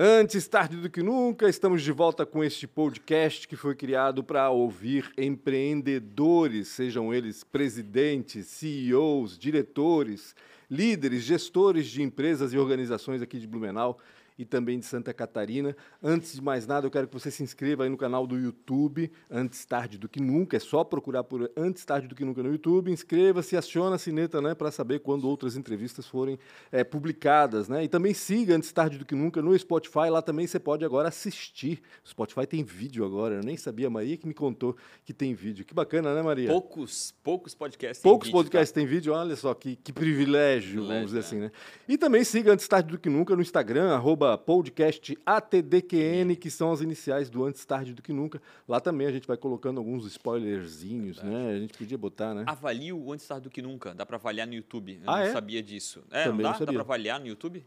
Antes tarde do que nunca, estamos de volta com este podcast que foi criado para ouvir empreendedores, sejam eles presidentes, CEOs, diretores, líderes, gestores de empresas e organizações aqui de Blumenau e também de Santa Catarina. Antes de mais nada, eu quero que você se inscreva aí no canal do YouTube, Antes Tarde do que Nunca. É só procurar por Antes Tarde do que Nunca no YouTube. Inscreva-se, aciona a sineta né, para saber quando outras entrevistas forem é, publicadas. Né? E também siga Antes Tarde do que Nunca no Spotify. Lá também você pode agora assistir. O Spotify tem vídeo agora. Eu nem sabia, Maria que me contou que tem vídeo. Que bacana, né, Maria? Poucos, poucos podcasts Poucos vídeo, podcasts tá? têm vídeo. Olha só que, que privilégio, privilégio, vamos dizer é. assim. Né? E também siga Antes Tarde do que Nunca no Instagram, arroba podcast ATDQN, que são as iniciais do Antes Tarde do Que Nunca. Lá também a gente vai colocando alguns spoilerzinhos, né? A gente podia botar, né? Avalie o Antes Tarde do Que Nunca. Dá para avaliar no YouTube. Eu ah, não é? sabia disso. É, também não dá? Não dá para avaliar no YouTube?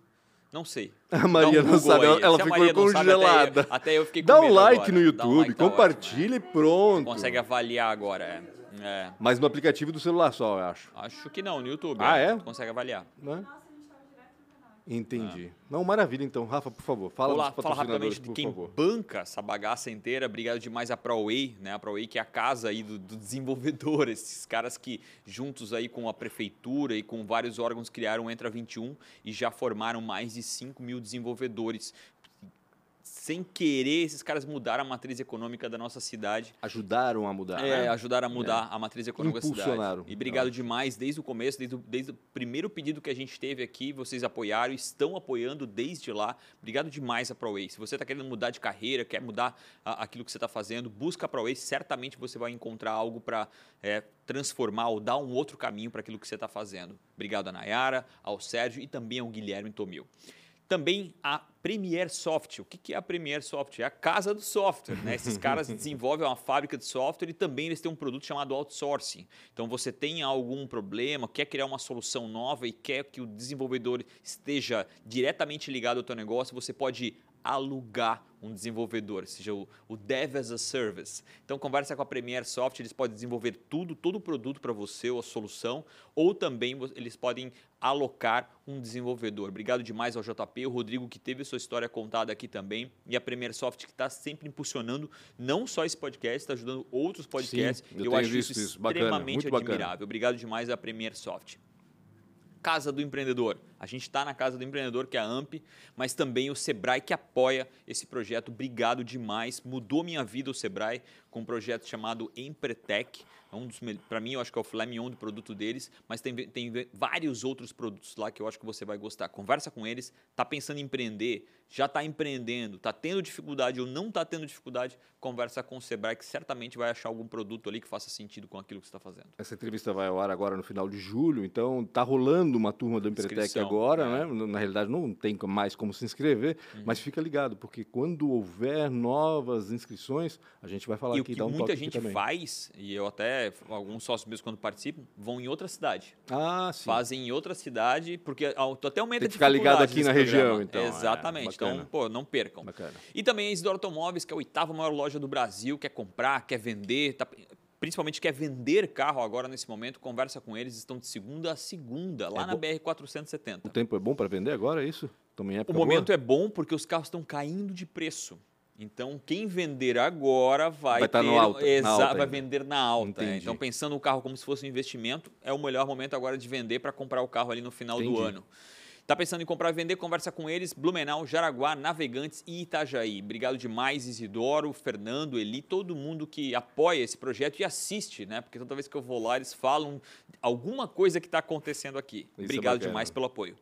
Não sei. A Maria um não sabe, aí. ela ficou congelada. Sabe, até, eu, até eu fiquei Dá um like agora. no YouTube, um like compartilha tá e pronto. Você consegue avaliar agora, é. é. Mas no aplicativo do celular só, eu acho. Acho que não, no YouTube. Ah, é? é? consegue avaliar. Não é? Entendi. Ah. Não, maravilha, então. Rafa, por favor, fala Vou lá, fala rapidamente de quem favor. banca essa bagaça inteira. Obrigado demais a ProWay, né? A ProWay que é a casa aí do, do, desenvolvedor, esses caras que juntos aí com a prefeitura e com vários órgãos criaram o Entra 21 e já formaram mais de 5 mil desenvolvedores sem querer, esses caras mudaram a matriz econômica da nossa cidade. Ajudaram a mudar. É, né? ajudaram a mudar é. a matriz econômica da cidade. E obrigado demais desde o começo, desde o, desde o primeiro pedido que a gente teve aqui, vocês apoiaram, estão apoiando desde lá. Obrigado demais a ProWay. Se você está querendo mudar de carreira, quer mudar a, aquilo que você está fazendo, busca a ProWay, certamente você vai encontrar algo para é, transformar ou dar um outro caminho para aquilo que você está fazendo. Obrigado a Nayara, ao Sérgio e também ao Guilherme Tomil. Também a Premier Soft. O que é a Premier Soft? É a casa do software. Né? Esses caras desenvolvem uma fábrica de software e também eles têm um produto chamado outsourcing. Então você tem algum problema, quer criar uma solução nova e quer que o desenvolvedor esteja diretamente ligado ao teu negócio, você pode alugar um desenvolvedor, seja o, o Dev as a Service. Então conversa com a Premier Soft, eles podem desenvolver tudo, todo o produto para você ou a solução, ou também eles podem alocar um desenvolvedor. Obrigado demais ao JP, o Rodrigo que teve sua história contada aqui também, e a Premier Soft que está sempre impulsionando não só esse podcast, está ajudando outros podcasts. Sim, eu, eu acho isso, isso extremamente bacana, admirável. Bacana. Obrigado demais à Premier Soft. Casa do Empreendedor. A gente está na Casa do Empreendedor, que é a AMP, mas também o Sebrae que apoia esse projeto. Obrigado demais. Mudou minha vida o Sebrae com um projeto chamado Empretec. É um dos para mim, eu acho que é o filé mignon do produto deles, mas tem, tem vários outros produtos lá que eu acho que você vai gostar. Conversa com eles, tá pensando em empreender, já está empreendendo, está tendo dificuldade ou não está tendo dificuldade, conversa com o Sebrae que certamente vai achar algum produto ali que faça sentido com aquilo que você está fazendo. Essa entrevista vai ao ar agora no final de julho, então tá rolando uma turma do Empretec agora, é. né? Na realidade não tem mais como se inscrever, uhum. mas fica ligado, porque quando houver novas inscrições, a gente vai falar e aqui, o que um muita gente faz, e eu até alguns sócios meus quando participam, vão em outra cidade. Ah, sim. Fazem em outra cidade, porque até aumenta Tem que ficar ligado aqui na região, então. É, Exatamente. É, então, pô, não percam. Bacana. E também a Isidoro Automóveis, que é a oitava maior loja do Brasil, quer comprar, quer vender, tá, principalmente quer vender carro agora nesse momento, conversa com eles, estão de segunda a segunda, lá é na BR-470. O tempo é bom para vender agora, é isso? Também é o momento boa? é bom porque os carros estão caindo de preço. Então, quem vender agora vai, vai ter, no alta, exa, alta vai vender na alta. Entendi. Então, pensando o carro como se fosse um investimento, é o melhor momento agora de vender para comprar o carro ali no final Entendi. do ano. Está pensando em comprar e vender? Conversa com eles, Blumenau, Jaraguá, Navegantes e Itajaí. Obrigado demais, Isidoro, Fernando, Eli, todo mundo que apoia esse projeto e assiste, né? Porque toda vez que eu vou lá, eles falam alguma coisa que está acontecendo aqui. Isso Obrigado é demais pelo apoio.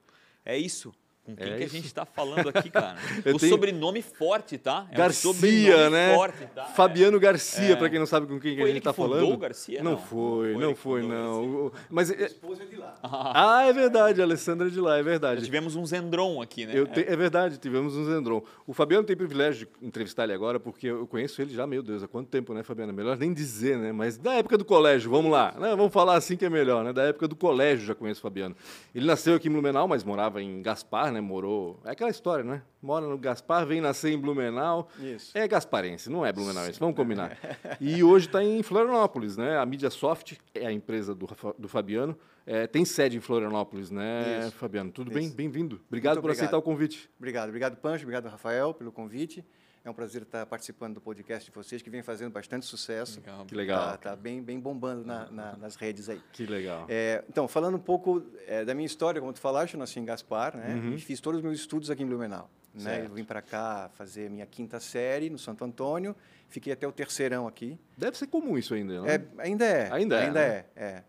É isso. Com quem É que a gente está falando aqui, cara? O tenho- sobrenome forte, tá? É um Garcia, sobrenome né? Forte, tá? Fabiano Garcia, É. para quem não sabe com quem que a gente está falando. o Garcia? Não, Não. foi, Foi não foi, não. Mas é- Esposa de lá. ah, é verdade, a Alessandra é de lá, é Já verdade. tivemos um Zendron aqui, né? Eu te- é verdade, tivemos um Zendron. O Fabiano tem privilégio de entrevistar ele agora, porque eu conheço ele já, meu Deus, há quanto tempo, né, Fabiano? Melhor nem dizer, né? Mas da época do colégio, vamos lá. né? Vamos falar assim que é melhor, né? Da época do colégio já conheço o Fabiano. Ele nasceu aqui em Blumenau, mas morava em Gaspar, né? Né? Morou. É aquela história, né? Mora no Gaspar, vem nascer em Blumenau. Isso. É gasparense, não é blumenauense, vamos combinar. E hoje está em Florianópolis, né? A Mídia Soft é a empresa do, do Fabiano. é, tem sede em Florianópolis, né, Isso. Fabiano? Tudo bem? Isso. Bem-vindo. Obrigado Muito por aceitar obrigado. o convite. Obrigado, obrigado Pancho, obrigado Rafael pelo convite. É um prazer estar participando do podcast de vocês, que vem fazendo bastante sucesso. Legal. Que legal. Tá, tá bem, bem bombando na- na- nas redes aí. Que legal. É, então, falando um pouco é, da minha história, como tu falaste, eu nasci em Gaspar, né? Uhum. Fiz todos os meus estudos aqui em Blumenau. Né? Eu vim para cá fazer minha quinta série no Santo Antônio, fiquei até o terceirão aqui. Deve ser comum isso ainda, né? É, ainda é. Ainda é, Ainda né? é, é.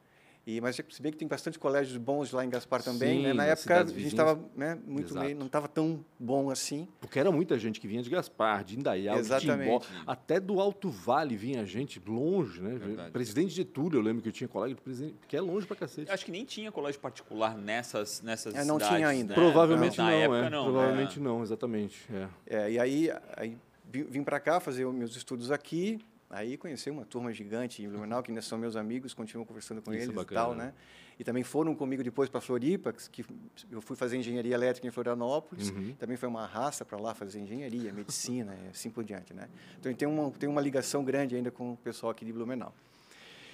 E, mas se bem que tem bastante colégios bons lá em Gaspar também. Sim, né? Na época a gente estava né, muito meio, não estava tão bom assim. Porque era muita gente que vinha de Gaspar, de Indaial, de Timbó, Exatamente. até do Alto Vale vinha gente longe, né? Verdade. Presidente de Túlio, eu lembro que eu tinha colega de presidente, que é longe pra cacete. Acho que nem tinha colégio particular nessas, nessas É, não cidades, tinha ainda. né? Provavelmente Na não, época, é. não. Provavelmente não, exatamente. É. É, e aí, aí vim, vim para cá fazer os meus estudos aqui. Aí conheci uma turma gigante em Blumenau, que ainda são meus amigos, continuo conversando com Isso é eles bacana. e tal, né? E também foram comigo depois para Floripa, que eu fui fazer engenharia elétrica em Florianópolis. Uhum. Também foi uma raça para lá fazer engenharia, medicina, e assim por diante, né? Então tem uma tem uma ligação grande ainda com o pessoal aqui de Blumenau.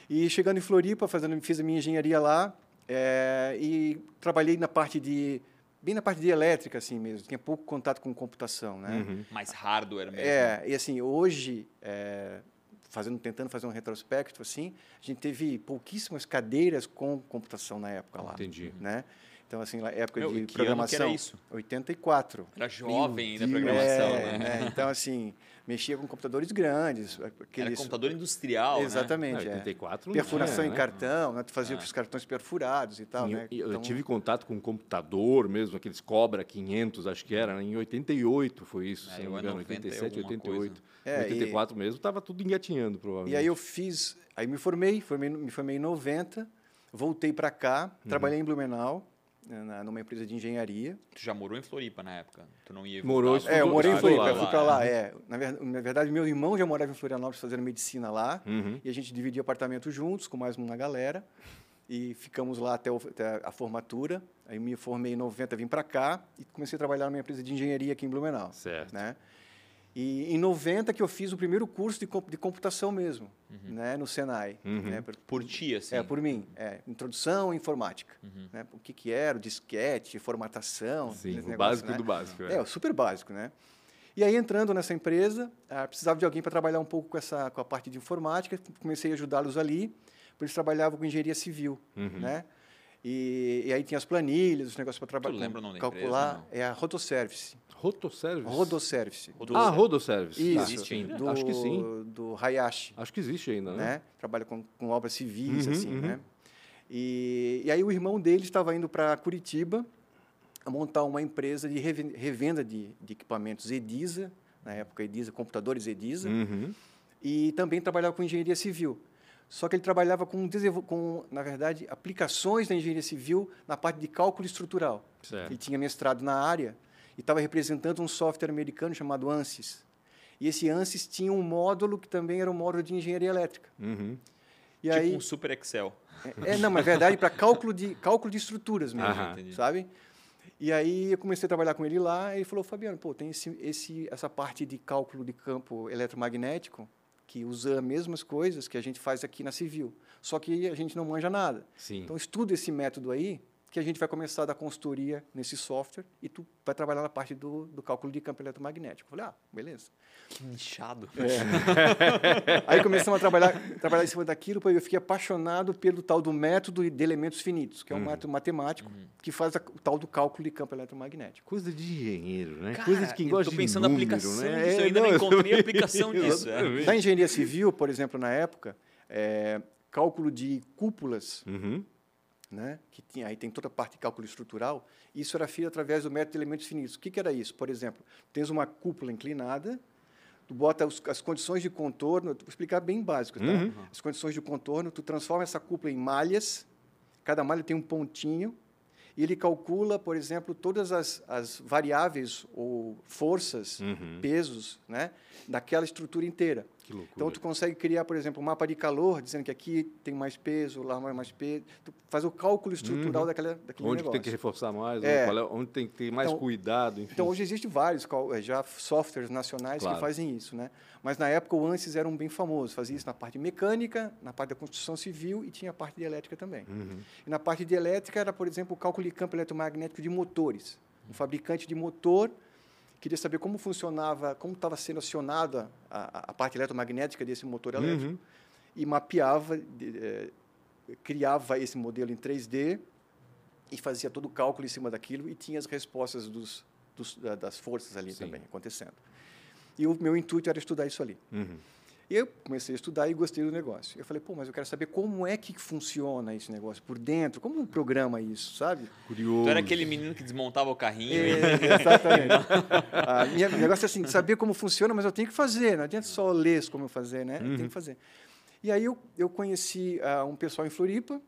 E chegando em Floripa, fazendo fiz a minha engenharia lá é, e trabalhei na parte de bem na parte de elétrica assim mesmo. Tinha pouco contato com computação, né? Uhum. Mais hardware mesmo. É, e assim, hoje, é, fazendo, tentando fazer um retrospecto, assim, a gente teve pouquíssimas cadeiras com computação na época lá. Entendi. Né? Então, assim, na época Meu, de que ano que era programação. isso? 84. Era jovem ainda a programação, É, né? né? Então, assim, mexia com computadores grandes. Era Aqueles, computador industrial, né? Exatamente. Não, é. 84 não Perfuração tinha, em né? cartão, né? Tu fazia Ah. os cartões perfurados e tal, E né? eu, eu Então, tive contato com um computador mesmo, aqueles Cobra 500, acho que era, né? em 88 foi isso, É, se não me é engano, 90 e 87, alguma 88. É, 84 mesmo, estava tudo engatinhando, provavelmente. E aí eu fiz, aí me formei, formei me formei em 90, voltei para cá, Uhum. trabalhei em Blumenau, né, na, numa empresa de engenharia. Tu já morou em Floripa na época? Tu não ia Morou, É, eu morei em Floripa, lá, eu fui para lá, é. Na, ver- na verdade, meu irmão já morava em Florianópolis fazendo medicina lá, Uhum. e a gente dividia apartamento juntos com mais uma galera, e ficamos lá até, o- até a formatura. Aí me formei em 90, vim para cá e comecei a trabalhar numa empresa de engenharia aqui em Blumenau. Certo. né? E em 90 que eu fiz o primeiro curso de, de computação mesmo, né, no Senai. Uhum. Né, por- Por ti, assim. é, por mim. É, introdução à informática. Uhum. Né, o que, que era, o disquete, formatação. Sim, o negócios, básico né? do básico. É, o super básico, né? E aí, entrando nessa empresa, ah, precisava de alguém para trabalhar um pouco com, essa, com a parte de informática. Comecei a ajudá-los ali, porque eles trabalhavam com engenharia civil, Uhum. né? E, e aí tinha as planilhas, os negócios para trabalhar. lembra o nome da calcular, empresa, é a Rotoservice. Rotoservice? Rodoservice. Rodo- Ah, Rodoservice. Isso, Tá. Existe ainda? do, Acho que sim. Do Hayashi, Acho que existe ainda, né? né? Trabalha com, com obras civis, Uhum, assim, uhum. né? E, e aí o irmão dele estava indo para Curitiba a montar uma empresa de reven- revenda de, de equipamentos Edisa, na época Edisa, computadores Edisa, Uhum. e também trabalhava com engenharia civil. Só que ele trabalhava com, com, na verdade, aplicações da engenharia civil na parte de cálculo estrutural. Certo. Ele tinha mestrado na área e estava representando um software americano chamado ANSYS. E esse ANSYS tinha um módulo que também era um módulo de engenharia elétrica. Uhum. E tipo aí, um super Excel. é, é, não, mas na verdade para cálculo de cálculo de estruturas mesmo, Aham. Entendi. sabe? E aí eu comecei a trabalhar com ele lá, e ele falou, Fabiano, pô, tem esse, esse, essa parte de cálculo de campo eletromagnético que usa as mesmas coisas que a gente faz aqui na civil, só que a gente não manja nada. Sim. Então estuda esse método aí, que a gente vai começar a dar consultoria nesse software e tu vai trabalhar na parte do, do cálculo de campo eletromagnético. Eu falei, ah, beleza. Que nichado. É. Aí começamos a trabalhar, trabalhar em cima daquilo, porque eu fiquei apaixonado pelo tal do método de elementos finitos, que é um método matemático que faz a- o tal do cálculo de campo eletromagnético. Coisa de engenheiro, né? Cara, Coisa de quem eu gosta de pensando na número, aplicação né? disso, eu ainda não encontrei a aplicação disso, é. Na engenharia civil, por exemplo, na época, é, cálculo de cúpulas, Uhum. Né, que tinha, aí tem toda a parte de cálculo estrutural, isso era feito através do método de elementos finitos. O que, que era isso? Por exemplo, tens uma cúpula inclinada, tu bota os- as condições de contorno, vou explicar bem básico, tá? Uhum. As condições de contorno, tu transforma essa cúpula em malhas, cada malha tem um pontinho, e ele calcula, por exemplo, todas as, as variáveis ou forças, Uhum. pesos, né, daquela estrutura inteira. Então, tu consegue criar, por exemplo, um mapa de calor, dizendo que aqui tem mais peso, lá mais peso. Tu faz o cálculo estrutural Uhum. daquela, daquele Onde negócio. tem que reforçar mais, É. é- onde tem que ter mais Então- cuidado, enfim. Então, hoje existem vários eh, já softwares nacionais Claro. que fazem isso, né? Mas, na época, o ANSYS era um bem famoso. Fazia isso na parte mecânica, na parte da construção civil e tinha a parte de elétrica também. Uhum. E na parte de elétrica era, por exemplo, o cálculo de campo eletromagnético de motores. Um fabricante de motor queria saber como funcionava, como estava sendo acionada a, a parte eletromagnética desse motor elétrico Uhum. e mapeava, de- eh, criava esse modelo em 3D e fazia todo o cálculo em cima daquilo e tinha as respostas dos, dos- da- das forças ali Sim. também acontecendo. E o meu intuito era estudar isso ali. Uhum. E eu comecei a estudar e gostei do negócio. Eu falei, pô, mas eu quero saber como é que funciona esse negócio por dentro, como um programa isso, sabe? Curioso. Tu era aquele menino que desmontava o carrinho e É, exatamente. Ah, minha- O negócio é assim, saber como funciona, mas eu tenho que fazer, não adianta só ler como fazer, né? Eu Uhum. tenho que fazer. E aí eu, eu conheci ah, um pessoal em Floripa,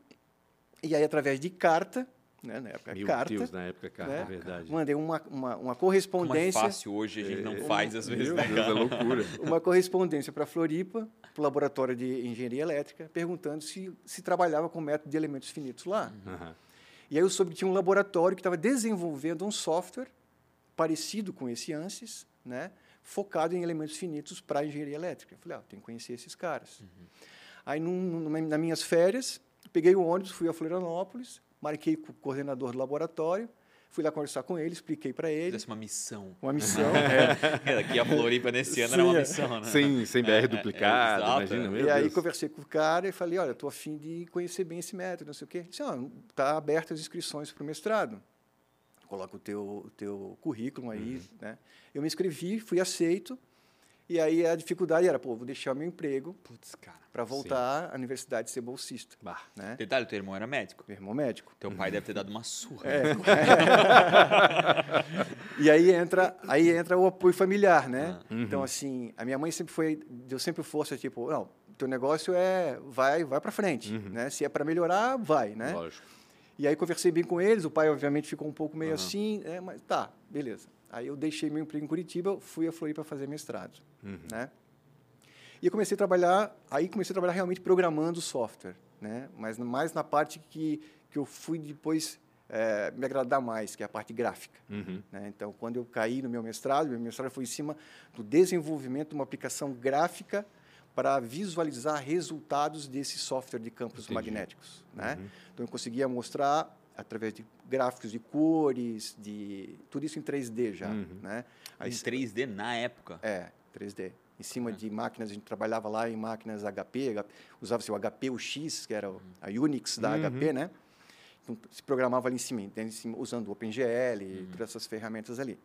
e aí através de carta, né, na época Meu carta, Deus, na época, cara, né? é verdade. mandei uma, uma, uma como é correspondência fácil hoje, a gente não faz às vezes, Meu né, Deus, é loucura. uma correspondência para Floripa, para o laboratório de engenharia elétrica, perguntando se se trabalhava com método de elementos finitos lá. Aham. E aí eu soube que tinha um laboratório que estava desenvolvendo um software parecido com esse ANSYS, né, focado em elementos finitos para engenharia elétrica. Eu falei, ah, tem que conhecer esses caras. Aí, num, numa, nas minhas férias, peguei o ônibus, fui a Florianópolis, marquei com o coordenador do laboratório, fui lá conversar com ele, expliquei para ele Fizesse uma missão. uma missão. é. Daqui a Floripa nesse ano Sim, era uma é. missão, né? Sem, sem BR duplicado, imagina, é. meu e aí Deus. conversei com o cara e falei, olha, estou afim de conhecer bem esse método, não sei o quê. Ele disse, está aberto as inscrições para o mestrado. Coloca o teu, o teu currículo aí. Uhum. Né? Eu me inscrevi, fui aceito. E aí a dificuldade era, pô, vou deixar meu emprego para voltar à universidade ser bolsista. Bah. Né? Detalhe, teu irmão era médico. Meu irmão médico. Teu pai deve ter dado uma surra. É. e aí entra, aí entra o apoio familiar, né? Uhum. Então assim, a minha mãe sempre foi, deu sempre força, tipo, não, teu negócio é vai, vai para frente, né? Se é para melhorar, vai, né? Lógico. E aí conversei bem com eles, o pai obviamente ficou um pouco meio assim, é, mas tá, beleza. Aí eu deixei meu emprego em Curitiba, fui a Floripa fazer mestrado, né? E eu comecei a trabalhar, aí comecei a trabalhar realmente programando software, né? Mas mais na parte que que eu fui depois eh, me agradar mais, que é a parte gráfica. Uhum. né? Então, quando eu caí no meu mestrado, meu mestrado foi em cima do desenvolvimento de uma aplicação gráfica para visualizar resultados desse software de campos Entendi. magnéticos. Né? Então, eu conseguia mostrar através de gráficos de cores, de tudo isso em 3D já. Uhum. Né? Em Aí, 3D na época. é, 3D. Em cima de máquinas, a gente trabalhava lá em máquinas HP, usava-se o HP UX, que era o- a Unix da Uhum. HP, né? Então, se programava ali em cima, então, em cima, usando o OpenGL e todas essas ferramentas ali.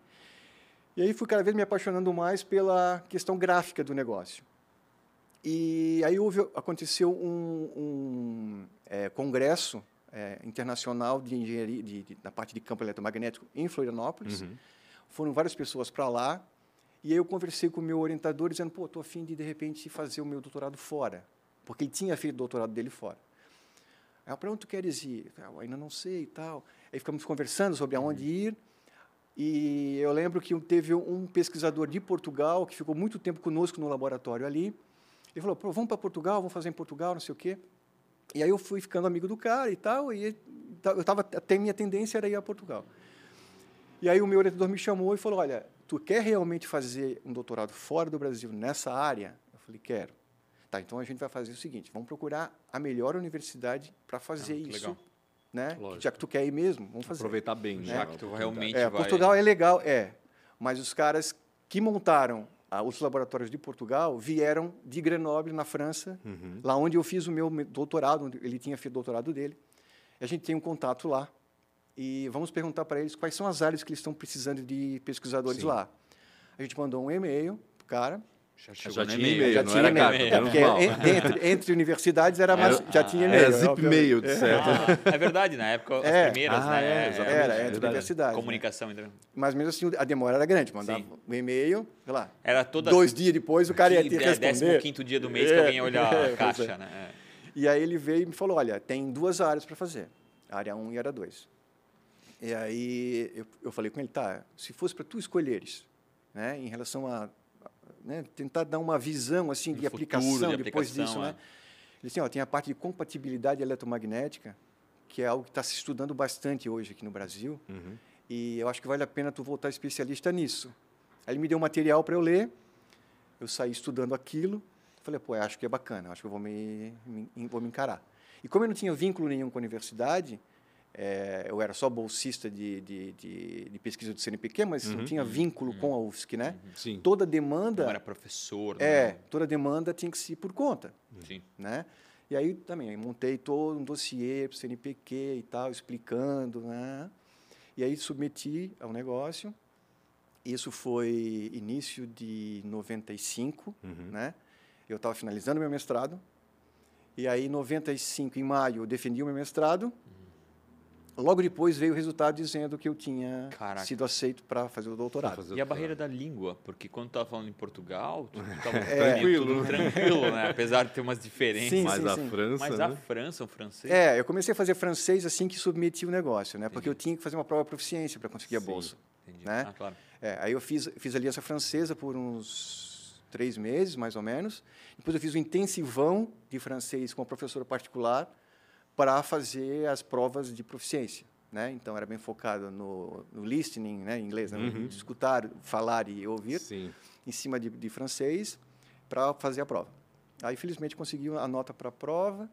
E aí fui cada vez me apaixonando mais pela questão gráfica do negócio. E aí houve, aconteceu um, um, é, congresso é, internacional de engenharia, de, de, da parte de campo eletromagnético em Florianópolis. Uhum. Foram várias pessoas para lá. E aí eu conversei com o meu orientador, dizendo, pô, estou afim de, de repente, fazer o meu doutorado fora. Porque ele tinha feito o doutorado dele fora. Aí, para onde tu queres ir? Eu ainda não sei e tal. Aí ficamos conversando sobre aonde ir. E eu lembro que teve um pesquisador de Portugal que ficou muito tempo conosco no laboratório ali. Ele falou, Pô, vamos para Portugal, vamos fazer em Portugal, não sei o quê. E aí eu fui ficando amigo do cara e tal, e eu estava até minha tendência era ir a Portugal. E aí o meu orientador me chamou e falou, olha, tu quer realmente fazer um doutorado fora do Brasil nessa área? Eu falei, quero. Tá, então a gente vai fazer o seguinte, vamos procurar a melhor universidade para fazer Ah, isso. legal. Né? Lógico. Já que tu quer ir mesmo, vamos fazer. Aproveitar bem, né? Já a que tu realmente É, vai... Portugal é legal, é. Mas os caras que montaram ah, os laboratórios de Portugal vieram de Grenoble, na França, Uhum. lá onde eu fiz o meu me- doutorado, onde ele tinha feito o doutorado dele. A gente tem um contato lá e vamos perguntar para eles quais são as áreas que eles estão precisando de pesquisadores Sim. lá. A gente mandou um e-mail pro cara. Já, chegou Já no tinha e-mail, já não tinha era e-mail. É, porque entre, entre universidades era mais, Era- já tinha e-mail. Era zip mail, de certo. Ah, é verdade, na época, as É. primeiras, Ah, né? é, exatamente. Era, verdade. entre universidades. né? Comunicação entre... Mas mesmo assim, a demora era grande. Mandava Sim. um e-mail, sei lá, Era toda... dois dias depois o cara ia ter que é, responder. décimo quinto dia do mês que É, alguém ia olhar é, a caixa, é. né? É. E aí ele veio e me falou, olha, tem duas áreas para fazer, a área 1 e a área 2. E aí eu, eu falei com ele, tá, se fosse para tu escolheres, né, em relação a, né, tentar dar uma visão assim de, futuro, aplicação de depois aplicação, disso, né? é. Ele disse, ó, tem a parte de compatibilidade eletromagnética, que é algo que está se estudando bastante hoje aqui no Brasil, Uhum. e eu acho que vale a pena tu voltar especialista nisso. Aí ele me deu um material para eu ler, eu saí estudando aquilo, falei, pô, acho que é bacana, acho que eu vou me, me- vou me encarar. E como eu não tinha vínculo nenhum com a universidade, eh, eu era só bolsista de, de, de, de pesquisa do CNPq, mas não tinha vínculo com a UFSC, né? Sim. Toda Não demanda, era professor, é, não. toda demanda tinha que ser por conta Sim. né? E aí também aí montei todo um dossiê para o CNPq e tal, explicando, né? E aí submeti ao negócio. Isso foi início de 95, Uhum. né? Eu estava finalizando meu mestrado. E aí, em 95, em maio, eu defendi o meu mestrado. Logo depois veio o resultado dizendo que eu tinha Caraca. sido aceito para fazer o doutorado. Fazer E a barreira da língua, porque quando tu tava falando em Portugal, tu tava É. Tranquilo, tranquilo, né? Apesar de ter umas diferenças. Sim, Mas sim, a sim. França, Mas né? a França, o francês. É, eu comecei a fazer francês assim que submeti o negócio, né? Porque eu tinha que fazer uma prova de proficiência para conseguir a Sim. bolsa. Entendi. né? Ah, claro. É, aí eu fiz, fiz aliança francesa por uns três meses, mais ou menos. Depois eu fiz um intensivão de francês com uma professora particular para fazer as provas de proficiência. Né? Então, era bem focado no, no listening, né? em inglês, né? Uhum. escutar, falar e ouvir, Sim. em cima de, de francês, para fazer a prova. Aí, felizmente, consegui a nota para a prova,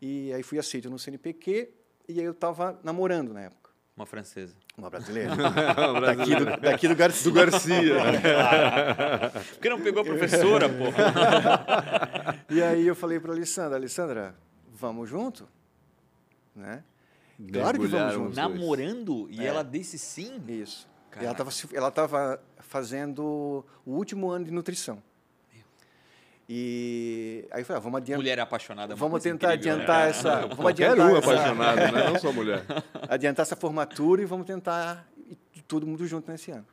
e aí fui aceito no CNPq, e aí eu estava namorando na época. Uma francesa. Uma brasileira. Brasileiro. daqui, do, daqui do Garcia. Do Garcia. Por que não pegou a professora, porra? E aí eu falei para a Alessandra, Alessandra, vamos junto? Né? Claro que vamos Mergulharam junto. os dois. Namorando e É. ela disse sim. Isso. Caraca. ela estava ela tava fazendo o último ano de nutrição. E aí eu falei, ah, vamos adiantar, Mulher apaixonada. é vamos tentar incrível, né? adiantar essa, vamos Qualquer adiantar um essa, apaixonado, né? Não só mulher. adiantar essa formatura e vamos tentar ir todo mundo junto nesse ano.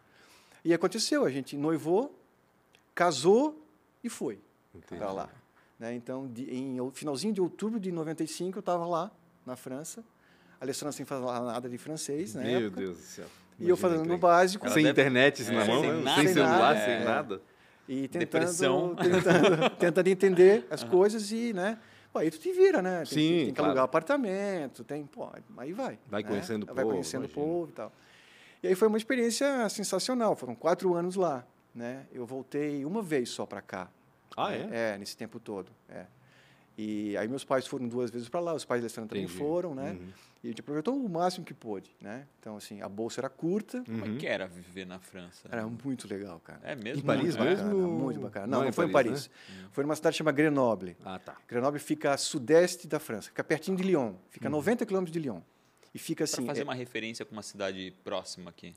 E aconteceu, a gente noivou, casou e foi para lá. Né? Então, de, em finalzinho de outubro de 95, eu estava lá, na França. A Alessandra sem falar nada de francês, na Meu época. Deus do céu. E eu Imagina fazendo no básico. Ela Sem deve- internet É, na mão, sem né? nada. sem celular, sem é. nada. E Depressão. tentando, tentando, tentando entender as coisas e, né? Pô, aí tu te vira, né? Tem, Sim, que- tem que claro. alugar apartamento, tem, pô, aí vai. Vai né? conhecendo o Vai povo, conhecendo o povo e tal. E aí foi uma experiência sensacional. Foram quatro anos lá, né? Eu voltei uma vez só para cá. Ah, né? é? É, nesse tempo todo, é. E aí meus pais foram duas vezes para lá, os pais da Alessandra também Entendi. foram, né? Uhum. E a gente aproveitou o máximo que pôde, né? Então, assim, a bolsa era curta, Como é Uhum. que era viver na França? era muito legal, cara. É mesmo? Em Paris Muito, é? mesmo? Bacana, muito bacana. Não, Não não, é em foi em Paris, Paris. Foi numa cidade chamada Grenoble. Ah, tá. Grenoble fica a sudeste da França, fica pertinho de Lyon, fica a 90 quilômetros de Lyon. E fica Para assim. fazer é- uma referência com uma cidade próxima aqui.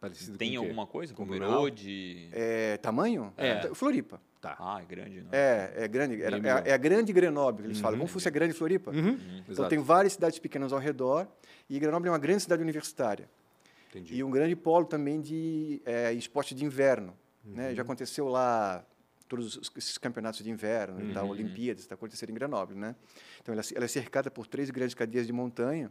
Parecido Tem com o quê? alguma coisa? Com Como Blumenau? Herode? é, tamanho? É. Floripa. Tá. Ah, é grande, né? É, é grande. É, Meio é, é a grande Grenoble, que eles falam. Como se fosse a grande Floripa. Uhum. Então Exato. tem várias cidades pequenas ao redor. E Grenoble é uma grande cidade universitária. Entendi. E um grande polo também de é, esporte de inverno. Uhum. Né? Já aconteceu lá todos os- esses campeonatos de inverno e tal, Uhum. Olimpíadas, está acontecendo em Grenoble, né? Então ela, ela é cercada por três grandes cadeias de montanha.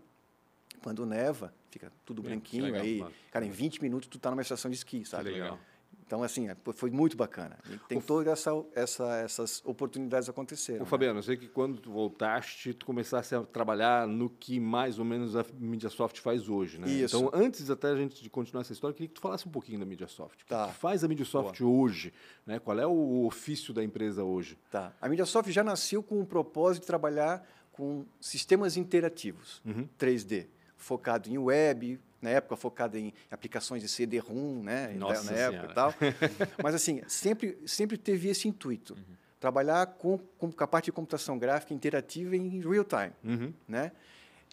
Quando neva, fica tudo que branquinho legal, aí. mano. Cara, em 20 minutos tu tá numa estação de esqui, sabe? legal. Então assim, é, foi muito bacana. E tem todas essa, essa, essas oportunidades aconteceram. Ô, né? Fabiano, eu sei que quando tu voltaste, tu começaste a trabalhar no que mais ou menos a Mediasoft faz hoje, né? Isso. Então, antes até a gente de continuar essa história, eu queria que tu falasse um pouquinho da Mediasoft. O que Tá. que faz a Mediasoft hoje? Né? Qual é o ofício da empresa hoje? Tá. A Mediasoft já nasceu com o propósito de trabalhar com sistemas interativos, Uhum. 3D, focado em web, na época focado em aplicações de CD-ROM, né, Nossa na época e tal. Mas assim, sempre sempre teve esse intuito, Uhum. trabalhar com, com a parte de computação gráfica interativa em real time, Uhum. né?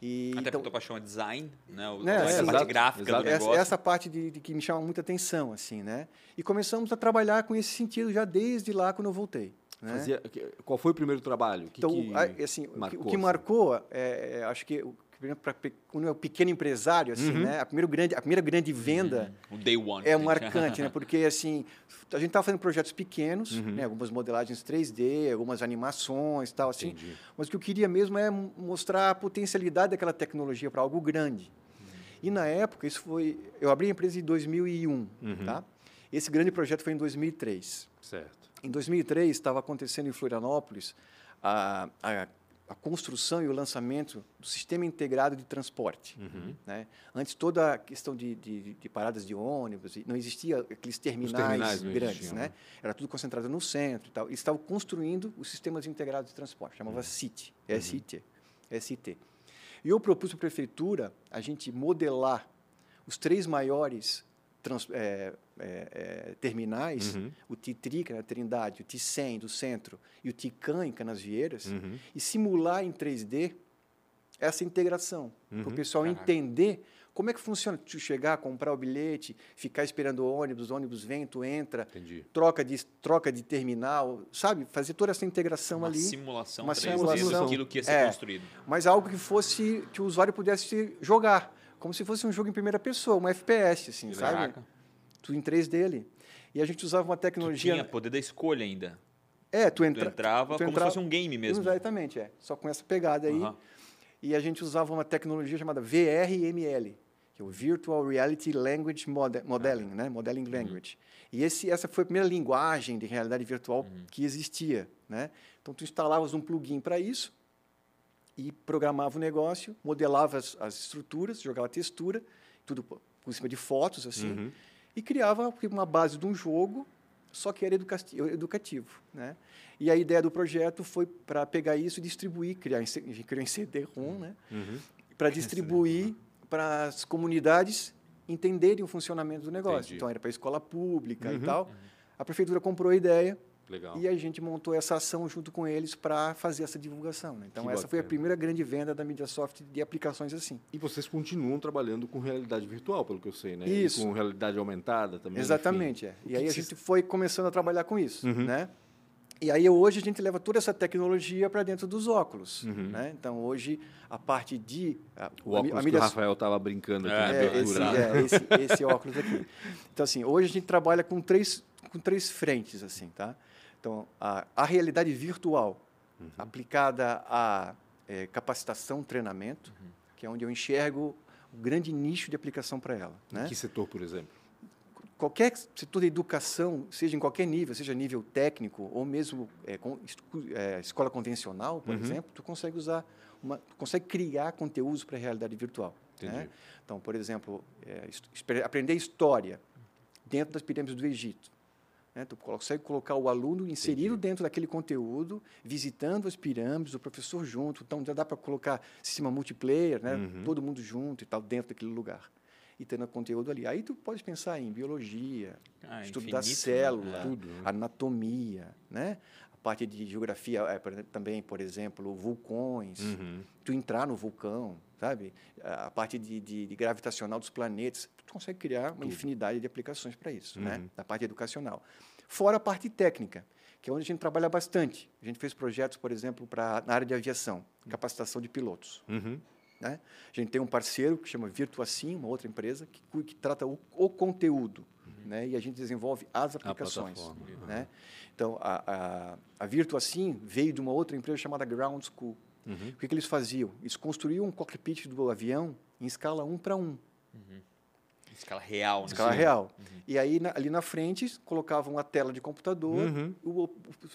E Até então, porque tua paixão é design, né? O, Né, essa parte gráfica exato. do essa, negócio. essa parte de, de que me chama muita atenção, assim, né? E começamos a trabalhar com esse sentido já desde lá quando eu voltei. Né? Fazia- qual foi o primeiro trabalho? O que Então, que a- assim, marcou, o que assim? marcou, é, é, acho que o quando é o pequeno empresário, assim, Uhum. né? A primeira grande, a primeira grande venda O day one. é marcante, né? Porque assim, a gente estava fazendo projetos pequenos, Uhum. né? Algumas modelagens 3D, algumas animações, tal assim. Entendi. Mas o que eu queria mesmo é mostrar a potencialidade daquela tecnologia para algo grande. E na época isso foi, eu abri a empresa em 2001, Uhum. tá? Esse grande projeto foi em 2003. Certo. Em 2003, estava acontecendo em Florianópolis a, a, a construção e o lançamento do Sistema Integrado de Transporte. Uhum. Né? Antes, toda a questão de, de, de paradas de ônibus, não existia aqueles terminais, terminais grandes. né? né? Era tudo concentrado no centro e tal. Eles estavam construindo os Sistemas Integrados de Transporte, chamava CIT, SIT, SIT. E eu propus para a prefeitura a gente modelar os três maiores trans, é, é, é, terminais, Uhum. o TITRICA na Trindade, o TI-100 do centro e o TICAN em Canasvieiras, Uhum. e simular em 3D essa integração, para o Uhum. pessoal Caraca. entender como é que funciona. Tu chegar, comprar o bilhete, ficar esperando o ônibus, o ônibus vem, tu entra, Entendi. troca de, troca de terminal, sabe? Fazer toda essa integração Uma ali, simulação uma 3D simulação. daquilo que ia ser É. construído. mas algo que fosse que o usuário pudesse jogar, como se fosse um jogo em primeira pessoa, um FPS, assim, sabe? Caraca. Tu em 3D ali. E a gente usava uma tecnologia. tinha poder da escolha ainda. É, tu, Tu entra... entrava tu como entrava- se fosse um game mesmo. Exatamente, é. Só com essa pegada aí. Aham. E a gente usava uma tecnologia chamada VRML, que é o Virtual Reality Language Mode- Modeling, né? Modeling Language. E esse, essa foi a primeira linguagem de realidade virtual que existia, né? Então, tu instalavas um plugin para isso e programava o negócio, modelava as, as estruturas, jogava textura, tudo por cima de fotos, assim, Uhum. e criava uma base de um jogo, só que era educati- educativo. Né? E a ideia do projeto foi para pegar isso e distribuir, criar em, C- a gente criou em CD-ROM, né? Uhum. para distribuir para as comunidades entenderem o funcionamento do negócio. Entendi. Então, era para a escola pública Uhum. e tal. A prefeitura comprou a ideia Legal. e a gente montou essa ação junto com eles para fazer essa divulgação. né? Então, Que essa foi a bacana. primeira grande venda da Mediasoft de aplicações assim. E vocês continuam trabalhando com realidade virtual, pelo que eu sei, né? Isso. E com realidade aumentada também. Exatamente, é. E aí a vocês- gente foi começando a trabalhar com isso, Uhum. né? E aí hoje a gente leva toda essa tecnologia para dentro dos óculos, Uhum. né? Então hoje a parte de a, O a, óculos a que o Rafael estava brincando aqui É, na é, esse, é, esse, esse óculos aqui. Então assim, hoje a gente trabalha com três com três frentes assim, tá? Então a, a realidade virtual Uhum. aplicada à eh, capacitação, treinamento, Uhum. que é onde eu enxergo o grande nicho de aplicação para ela, Em né? que setor, por exemplo? qualquer setor de educação, seja em qualquer nível, seja nível técnico ou mesmo é, com, é, escola convencional, por Uhum. exemplo, tu consegue usar, uma, tu consegue criar conteúdos para a realidade virtual. Né? Então, por exemplo, é, aprender história dentro das pirâmides do Egito. Né? Tu consegue colocar o aluno inserido dentro daquele conteúdo, visitando as pirâmides, o professor junto. Então, já dá para colocar sistema multiplayer, né? Uhum. todo mundo junto e tal, dentro daquele lugar. E tendo conteúdo ali. Aí tu pode pensar em biologia, Ah, estudo da infinito, né? célula, É. Tudo, né? anatomia, né? A parte de geografia é, também, por exemplo, vulcões, Uhum. tu entrar no vulcão, sabe? A parte de, de- de gravitacional dos planetas, consegue criar uma infinidade de aplicações para isso, né? Uhum. Na parte educacional. Fora a parte técnica, que é onde a gente trabalha bastante. A gente fez projetos, por exemplo, para na área de aviação, capacitação de pilotos. Uhum. Né? A gente tem um parceiro que chama Virtuacim, uma outra empresa, que, que trata o, o conteúdo. Né? E a gente desenvolve as aplicações. uhum. Né? Então, a, a, a Virtuacim veio de uma outra empresa chamada Ground School. Uhum. O que, que eles faziam? Eles construíam um cockpit do avião em escala 1 para 1, Escala real. né? escala Sim. real. E aí, na- ali na frente, colocavam uma tela de computador, Uhum. o, o-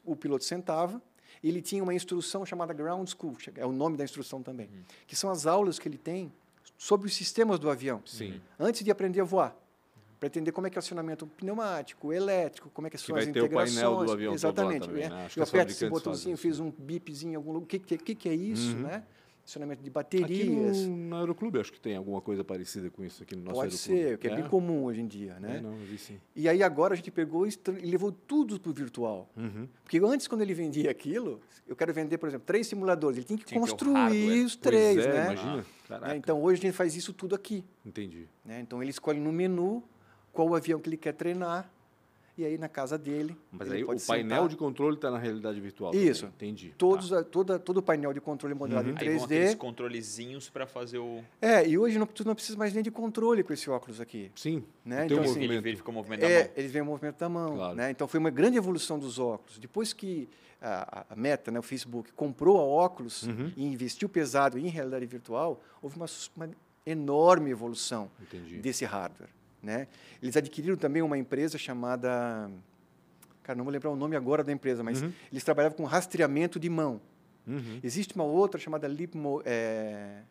o piloto sentava, e ele tinha uma instrução chamada Ground School, é o nome da instrução também, que são as aulas que ele tem sobre os sistemas do avião, Sim. antes de aprender a voar. Para entender como é que é o acionamento pneumático, elétrico, como é que são vai as ter o painel integrações. do avião Exatamente. também, né? Que Eu aperto esse botãozinho, fiz um bipzinho em algum lugar. O que, que, que, que é isso, Uhum. né? Acionamento de Aqui baterias. no, na Aeroclube, acho que tem alguma coisa parecida com isso aqui no nosso Pode Aeroclube. ser, que é, bem comum hoje em dia, né? É, não, eu vi sim. E aí agora a gente pegou e levou tudo para o virtual. Uhum. Porque antes, quando ele vendia aquilo, eu quero vender, por exemplo, três simuladores. Ele tinha que Tinha que construir hardware. os três, é, né? imagina. Caraca. Né? Então, hoje a gente faz isso tudo aqui. Entendi. né? Então, ele escolhe no menu qual o avião que ele quer treinar. E aí, na casa dele, Mas ele aí o painel sentar. de controle está na realidade virtual. Isso. Também. Entendi. Todos, a- toda, todo o painel de controle modelado Uhum. em Aí vão aqueles 3D. controlezinhos para fazer o... É, e hoje não, tu não precisa mais nem de controle com esse óculos aqui. Sim. Né? Então, um assim, Ele verifica o movimento da É, mão. eles veem o movimento da mão. Claro. Né? Então, foi uma grande evolução dos óculos. Depois que a, a- Meta, né, o Facebook, comprou a óculos Uhum. e investiu pesado em realidade virtual, houve uma, uma enorme evolução Entendi. desse hardware. Né? Eles adquiriram também uma empresa chamada, cara, não vou lembrar o nome agora da empresa, mas Uhum. eles trabalhavam com rastreamento de mão. Uhum. Existe uma outra chamada Leap, Mo, é,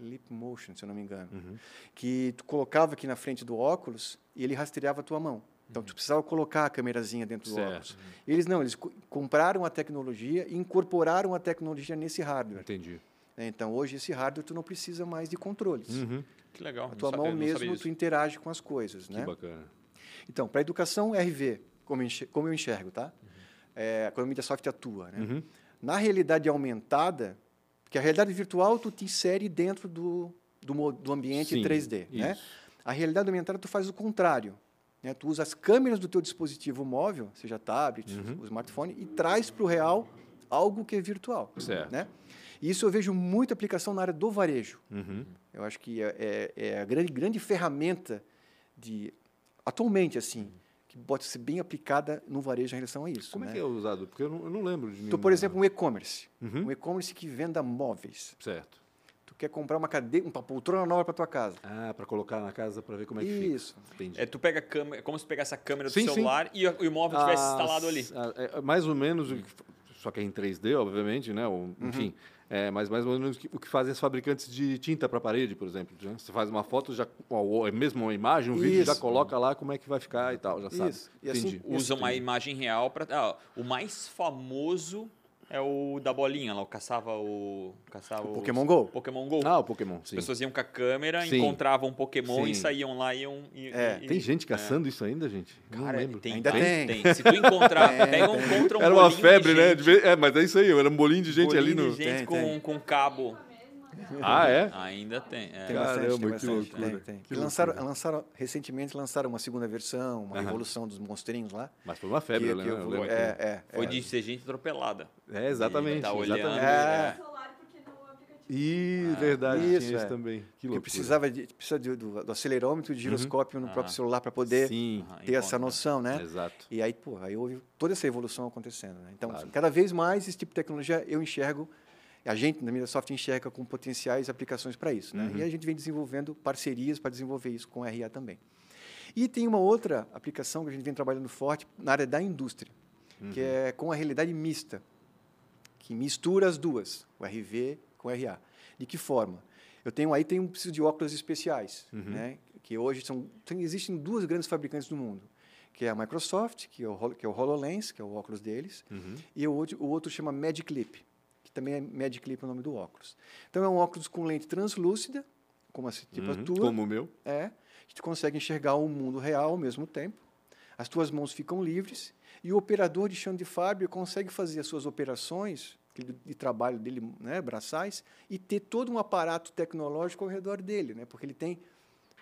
Leap Motion, se eu não me engano, Uhum. que tu colocava aqui na frente do óculos e ele rastreava a tua mão. Então, tu precisava colocar a câmerazinha dentro do Certo. óculos. Eles não, eles co- compraram a tecnologia e incorporaram a tecnologia nesse hardware. Entendi. Né? Então, hoje, esse hardware, tu não precisa mais de controles. Uhum. Que legal. A não tua sabia- mão não sabia mesmo, tu interage com as coisas, Que né? bacana. Então, para a educação, RV, como eu enxergo, como eu enxergo tá? É, quando a Mediasoft atua, né? Uhum. Na realidade aumentada, porque a realidade virtual tu te insere dentro do, do, do ambiente Sim, 3D, né? A realidade aumentada tu faz o contrário, né? Tu usa as câmeras do teu dispositivo móvel, seja tablet, Uhum. o smartphone, e traz para o real algo que é virtual, Certo. né? E isso eu vejo muita aplicação na área do varejo. Uhum. Eu acho que é, é- é a grande, grande ferramenta de atualmente assim que pode ser bem aplicada no varejo em relação a isso. Como né? é que é usado? Porque eu não, eu não lembro de nenhum. Tu, por exemplo, um e-commerce, Uhum. um e-commerce que venda móveis. Certo. Tu quer comprar uma cadeira, uma poltrona nova para tua casa. Ah, para colocar na casa para ver como é que fica. Isso. Entendi. É, tu pega a câmera, é como se pegasse a câmera do Sim, sim. celular e o, e o móvel estivesse instalado ali. Ah, é, mais ou menos, só que é em 3D, obviamente, né? Ou, Uhum. É, mas mais ou menos o que, fazem as fabricantes de tinta para parede, por exemplo. né? Você faz uma foto, já, ou, é mesmo uma imagem, um vídeo, já Isso. coloca lá como é que vai ficar e tal, já sabe. Isso. E assim- Entendi. Esse- uma imagem real para. o mais famoso é o da bolinha lá, o caçava o. Caçava O os- Pokémon Go. Pokémon Go. Ah, o Pokémon, As sim. pessoas iam com a câmera, Sim. encontravam um Pokémon e Sim. saíam lá e iam. E, É, e- Tem gente é. caçando isso ainda, gente? Não Cara, lembro. tem, Ainda tá? tem. Se tu encontrar, Tem, pega um, tem. encontra um Era uma febre, né? É, mas é isso aí, era um bolinho de gente ali bolinho no. de gente Tem, com, tem. com cabo. Ah, é? Ainda tem. é. Tem Caramba, bastante, tem que loucura. Tem, tem. Que E lançaram, loucura. lançaram, recentemente lançaram uma segunda versão, uma Aham. evolução dos monstrinhos lá. Mas foi uma febre, que- né? que Eu eu- lembro que- é, é, Foi é. de ser gente atropelada. É, exatamente. Tá olhando. exatamente. É. no aplicativo. Ih, verdade, Isso, tinha isso é. também. Que Que loucura. precisava de, precisa de- do, do acelerômetro e de giroscópio no Ah. próprio celular para poder Sim, ter essa noção, né? exato. E aí, pô, aí houve toda essa evolução acontecendo. Né? Então, Claro. cada vez mais esse tipo de tecnologia eu enxergo, a gente na Microsoft enxerga com potenciais aplicações para isso. Né? Uhum. E a gente vem desenvolvendo parcerias para desenvolver isso com a RA também. E tem uma outra aplicação que a gente vem trabalhando forte na área da indústria, que Uhum. é com a realidade mista, que mistura as duas, o RV com o RA. De que forma? Eu tenho aí tenho preciso de óculos especiais, Uhum. né? Que hoje são tem, existem duas grandes fabricantes no mundo, que é a Microsoft, que é o, que é o HoloLens, que é o óculos deles, Uhum. e o outro, o outro chama Magic Leap, que também é Magic Leap o nome do óculos. Então é um óculos com lente translúcida, como tipo a Uhum, tua, Como o meu. é, que tu consegue enxergar o mundo real ao mesmo tempo. As tuas mãos ficam livres e o operador de chão de fábrica consegue fazer as suas operações de trabalho dele, né, braçais, e ter todo um aparato tecnológico ao redor dele, né, porque ele tem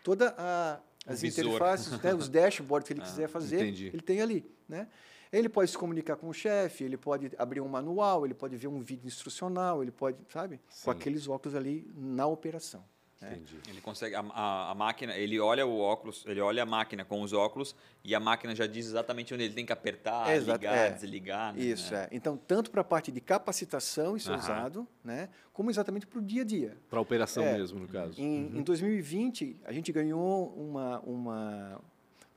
toda a as interfaces, né, os dashboards que ele Ah, quiser fazer, entendi. ele tem ali, né? Ele pode se comunicar com o chefe, ele pode abrir um manual, ele pode ver um vídeo instrucional, ele pode, sabe, Sim. com aqueles óculos ali na operação. É. Entendi. Ele consegue, a, a, a máquina, ele olha o óculos, ele olha a máquina com os óculos e a máquina já diz exatamente onde ele tem que apertar, Exato, ligar, é. desligar. né? Isso, é. Então, tanto para a parte de capacitação isso é usado, né, como exatamente para o dia a dia. Para operação É. mesmo, no caso. Em, em 2020, a gente ganhou uma, uma, uma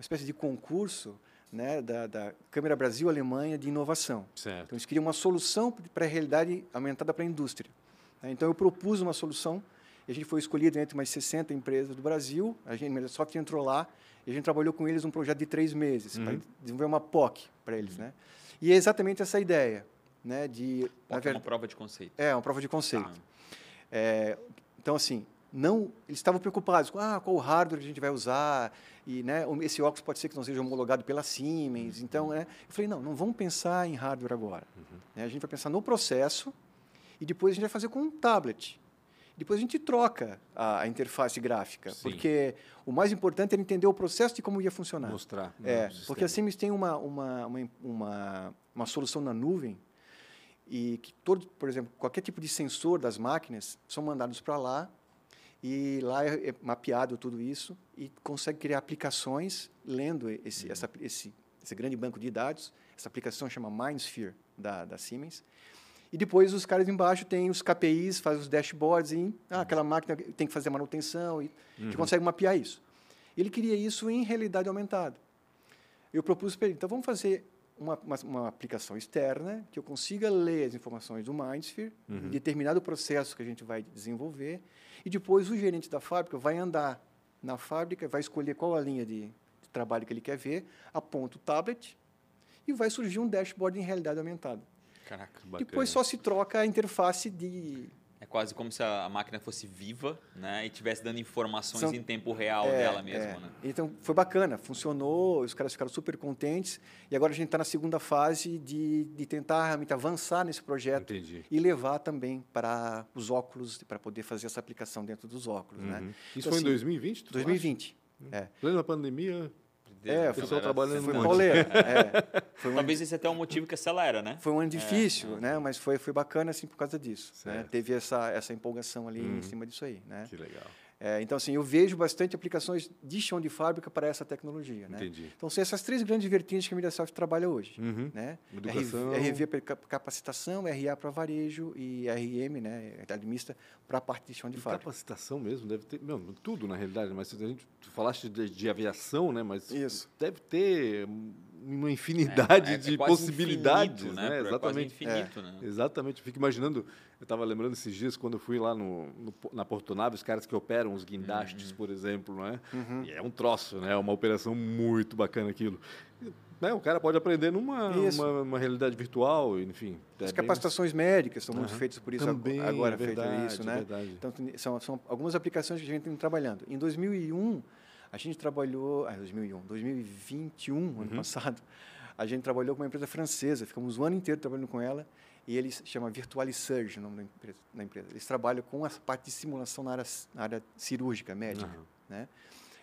espécie de concurso né, da, da Câmara Brasil-Alemanha de inovação. Certo. Então, eles queriam uma solução para a realidade aumentada para a indústria. né. Então, eu propus uma solução e a gente foi escolhido entre umas 60 empresas do Brasil. A gente, a Microsoft entrou lá e a gente trabalhou com eles um projeto de três meses para Uhum. desenvolver uma POC para eles. Né? E é exatamente essa ideia, né, de... Pode ter uma prova de conceito. é, uma prova de conceito. Tá. É, então, assim, não, eles estavam preocupados com ah, qual hardware a gente vai usar, e né, esse óculos pode ser que não seja homologado pela Siemens. Então, né, eu falei, não, não vamos pensar em hardware agora. Né, a gente vai pensar no processo e depois a gente vai fazer com um tablet. Depois a gente troca a, a interface gráfica, Sim. porque o mais importante era entender o processo de como ia funcionar. Mostrar. É, né, o porque a. Siemens tem uma, uma, uma, uma, uma solução na nuvem e que todo, por exemplo, qualquer tipo de sensor das máquinas são mandados para lá e lá é, é mapeado tudo isso e consegue criar aplicações lendo esse, essa, esse, esse grande banco de dados. Essa aplicação chama MindSphere da, da Siemens. E depois os caras embaixo têm os KPIs, fazem os dashboards e ah, aquela máquina tem que fazer manutenção e a gente consegue mapear isso. Ele queria isso em realidade aumentada. Eu propus para ele, então vamos fazer uma, uma, uma, aplicação externa que eu consiga ler as informações do Mindsphere, uhum. determinado processo que a gente vai desenvolver, e depois o gerente da fábrica vai andar na fábrica, vai escolher qual a linha de, de trabalho que ele quer ver, aponta o tablet e vai surgir um dashboard em realidade aumentada. Caraca, bacana. Depois só se troca a interface de é quase como se a máquina fosse viva, né? E estivesse dando informações São, em tempo real é, dela mesma, é. né? Então foi bacana, funcionou, os caras ficaram super contentes e agora a gente está na segunda fase de, de tentar realmente avançar nesse projeto Entendi. e levar também para os óculos para poder fazer essa aplicação dentro dos óculos, né? uhum. né? Isso então, foi assim, em 2020? 2020. Acha? É. Plena pandemia. É, o pessoal trabalhando foi muito. É, foi um Talvez esse é até um motivo que acelera, né? Foi um ano difícil, é, né? Mas foi, foi bacana assim por causa disso. Né? Teve essa, essa empolgação ali uhum. em cima disso aí, né? Que legal. É, então, assim, eu vejo bastante aplicações de chão de fábrica para essa tecnologia. Né? Entendi. Então, são essas três grandes vertentes que a Mediasoft trabalha hoje. Uhum. Né? Educação. RV para capacitação, RA para varejo e RM, né, mista, para a parte de chão de e fábrica. capacitação mesmo, deve ter, não, tudo na realidade, mas a gente, tu falaste de, de aviação, né, mas Isso. deve ter uma infinidade é, é, de é possibilidades, infinito, né? né? Exatamente. infinito, né? Exatamente. Fico imaginando, eu estava lembrando esses dias quando eu fui lá no, no, na Portonave, os caras que operam os guindastes, uhum. por exemplo, né? Uhum. E é um troço, né? É uma operação muito bacana aquilo. Né? O cara pode aprender numa uma, uma, realidade virtual, enfim. É As capacitações bem... médicas são uhum. muito feitas por isso Também, agora, é verdade, feito isso, né? Verdade. Então, são, são algumas aplicações que a gente tem trabalhando. Em 2001, a gente trabalhou... Ah, 2001, 2021, uhum. ano passado, a gente trabalhou com uma empresa francesa, ficamos o ano inteiro trabalhando com ela, e eles chama Virtualisurge, o nome da empresa, da empresa. Eles trabalham com a parte de simulação na área, na área cirúrgica, médica. Uhum. Né?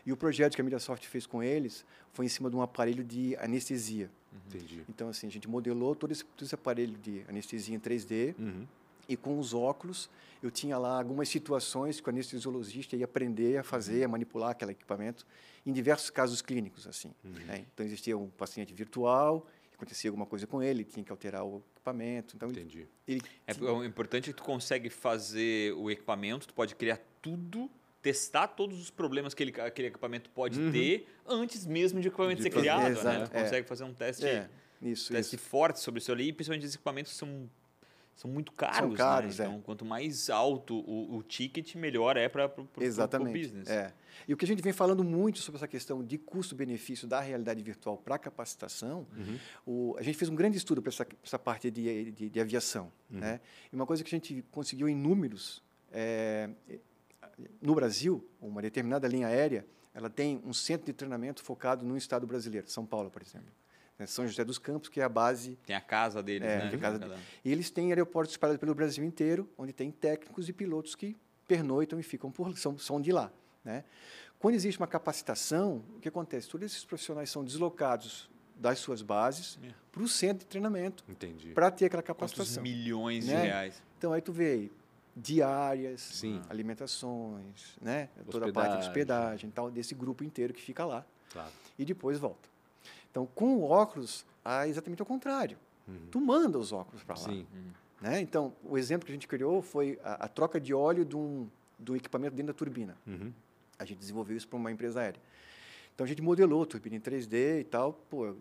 E o projeto que a Mediasoft fez com eles foi em cima de um aparelho de anestesia. Entendi. Então, assim, a gente modelou todo esse, todo esse aparelho de anestesia em 3D uhum. E com os óculos eu tinha lá algumas situações que o anestesiologista ia aprender a fazer, a manipular aquele equipamento em diversos casos clínicos, assim. Uhum. Né? Então, existia um paciente virtual, acontecia alguma coisa com ele, tinha que alterar o equipamento. Então, Entendi. Ele, ele é, o importante é que tu consegue fazer o equipamento, tu pode criar tudo testar todos os problemas que ele, aquele equipamento pode uhum. ter antes mesmo de o equipamento de ser criado. Exato, né? Tu é. consegue fazer um teste, é, isso, teste isso. forte sobre isso ali, principalmente os equipamentos que são são muito caros. São caros, né? É. Então, quanto mais alto o, o ticket, melhor é para o business. É. E o que a gente vem falando muito sobre essa questão de custo-benefício da realidade virtual para capacitação, uhum. o, a gente fez um grande estudo para essa, essa parte de, de, de aviação. Uhum. Né? E uma coisa que a gente conseguiu em números, é, no Brasil, uma determinada linha aérea, ela tem um centro de treinamento focado no estado brasileiro, São Paulo, por exemplo. Né, São José dos Campos, que é a base. Tem a casa deles, é, né? A casa deles. E eles têm aeroportos espalhados pelo Brasil inteiro, onde tem técnicos e pilotos que pernoitam e ficam por são, são de lá. Né? Quando existe uma capacitação, o que acontece? Todos esses profissionais são deslocados das suas bases é. para o centro de treinamento para ter aquela capacitação. Quantos milhões né? de reais. Então, aí tu vê aí, diárias, Sim. alimentações, né? toda a parte de hospedagem, tal, desse grupo inteiro que fica lá. Claro. E depois volta. Então, com o óculos, há exatamente o contrário. Uhum. Tu manda os óculos para lá. Sim. Uhum. Né? Então, o exemplo que a gente criou foi a, a troca de óleo de um, do equipamento dentro da turbina. Uhum. A gente desenvolveu isso para uma empresa aérea. Então, a gente modelou a turbina em 3D e tal. Pô,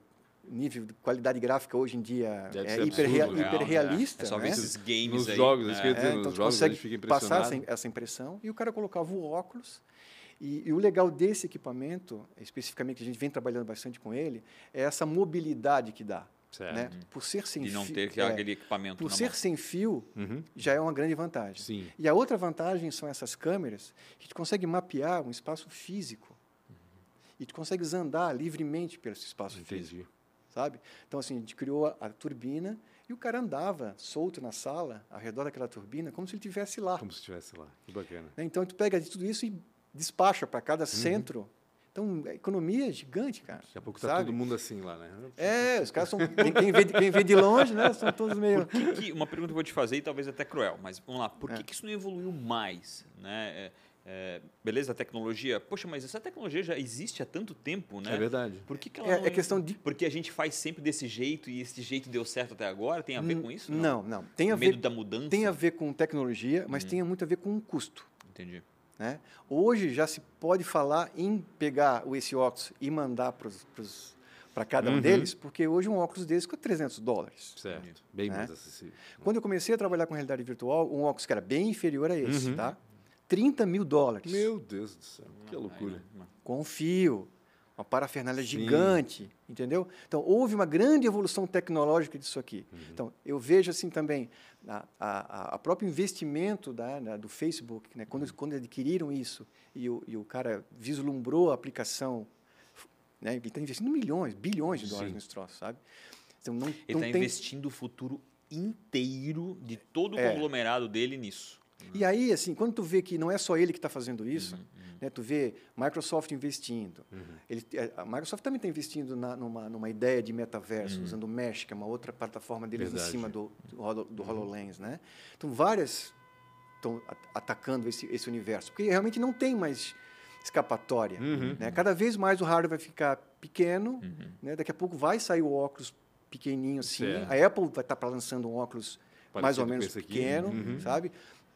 nível de qualidade gráfica hoje em dia Deve é hiperrea, absurdo, hiperrealista. É só né? ver esses games nos aí. jogos, né? É, nos então, tu jogos a gente consegue fica passar essa impressão e o cara colocava o óculos e, e, o legal desse equipamento, especificamente que a gente vem trabalhando bastante com ele, é essa mobilidade que dá. Certo. Né? Por ser sem De não fio, ter que é, aquele equipamento por na ser mão. sem fio, Uhum. já é uma grande vantagem. Sim. E a outra vantagem são essas câmeras que tu consegue mapear um espaço físico. E tu consegues andar livremente pelo espaço físico, Entendi. sabe? Então assim, a gente criou a, a turbina e o cara andava solto na sala, ao redor daquela turbina, como se ele estivesse lá. Como se estivesse lá. Que bacana. Né? Então tu pega tudo isso e despacha para cada centro. Então, a economia é gigante, cara. Daqui a pouco tá sabe? todo mundo assim lá, né? É, os caras são. Quem, vê, de- quem vê de longe, né? São todos meio. Por que que- uma pergunta que eu vou te fazer, e talvez até cruel, mas vamos lá. Por que, É. que isso não evoluiu mais? Né? É, é, beleza, a tecnologia. Poxa, mas essa tecnologia já existe há tanto tempo, né? É verdade. Por que, que ela É, não é questão de. Porque a gente faz sempre desse jeito e esse jeito deu certo até agora? Tem a ver com isso? Não, não. Tem a Medo ver, da mudança? tem a ver com tecnologia, mas Uhum. tem muito a ver com o custo. Entendi. Né? Hoje já se pode falar em pegar esse óculos e mandar para cada um Uhum. deles, porque hoje um óculos desse custa 300 dólares. Certo. Bem Né? mais acessível. Quando eu comecei a trabalhar com realidade virtual, um óculos que era bem inferior a esse, Uhum. tá? 30 mil dólares. Meu Deus do céu, que loucura. Com fio, uma parafernália Sim. gigante, entendeu? Então, houve uma grande evolução tecnológica disso aqui. Uhum. Então, eu vejo assim também, a, a, a próprio investimento da, da- do Facebook, né? quando, quando adquiriram isso e o, e o cara vislumbrou a aplicação, né? ele está investindo milhões, bilhões de dólares Sim. nesse troço, sabe? Então, não, Ele está tem... investindo o futuro inteiro de todo o É. conglomerado dele nisso. E aí, assim, quando tu vê que não é só ele que está fazendo isso, Uhum, né, tu vê Microsoft investindo, ele, é, a Microsoft também está investindo na, numa, numa ideia de metaverso, usando o Mesh, que é uma outra plataforma deles Verdade. em cima do, do, Holo- do HoloLens, né? Então, várias estão atacando esse, esse universo, porque realmente não tem mais escapatória. Uhum. Né? Cada vez mais o hardware vai ficar pequeno, Uhum. né? daqui a pouco vai sair o óculos pequenininho assim, Certo. a Apple vai estar lançando um óculos mais Parecido ou com menos pequeno, Uhum. sabe?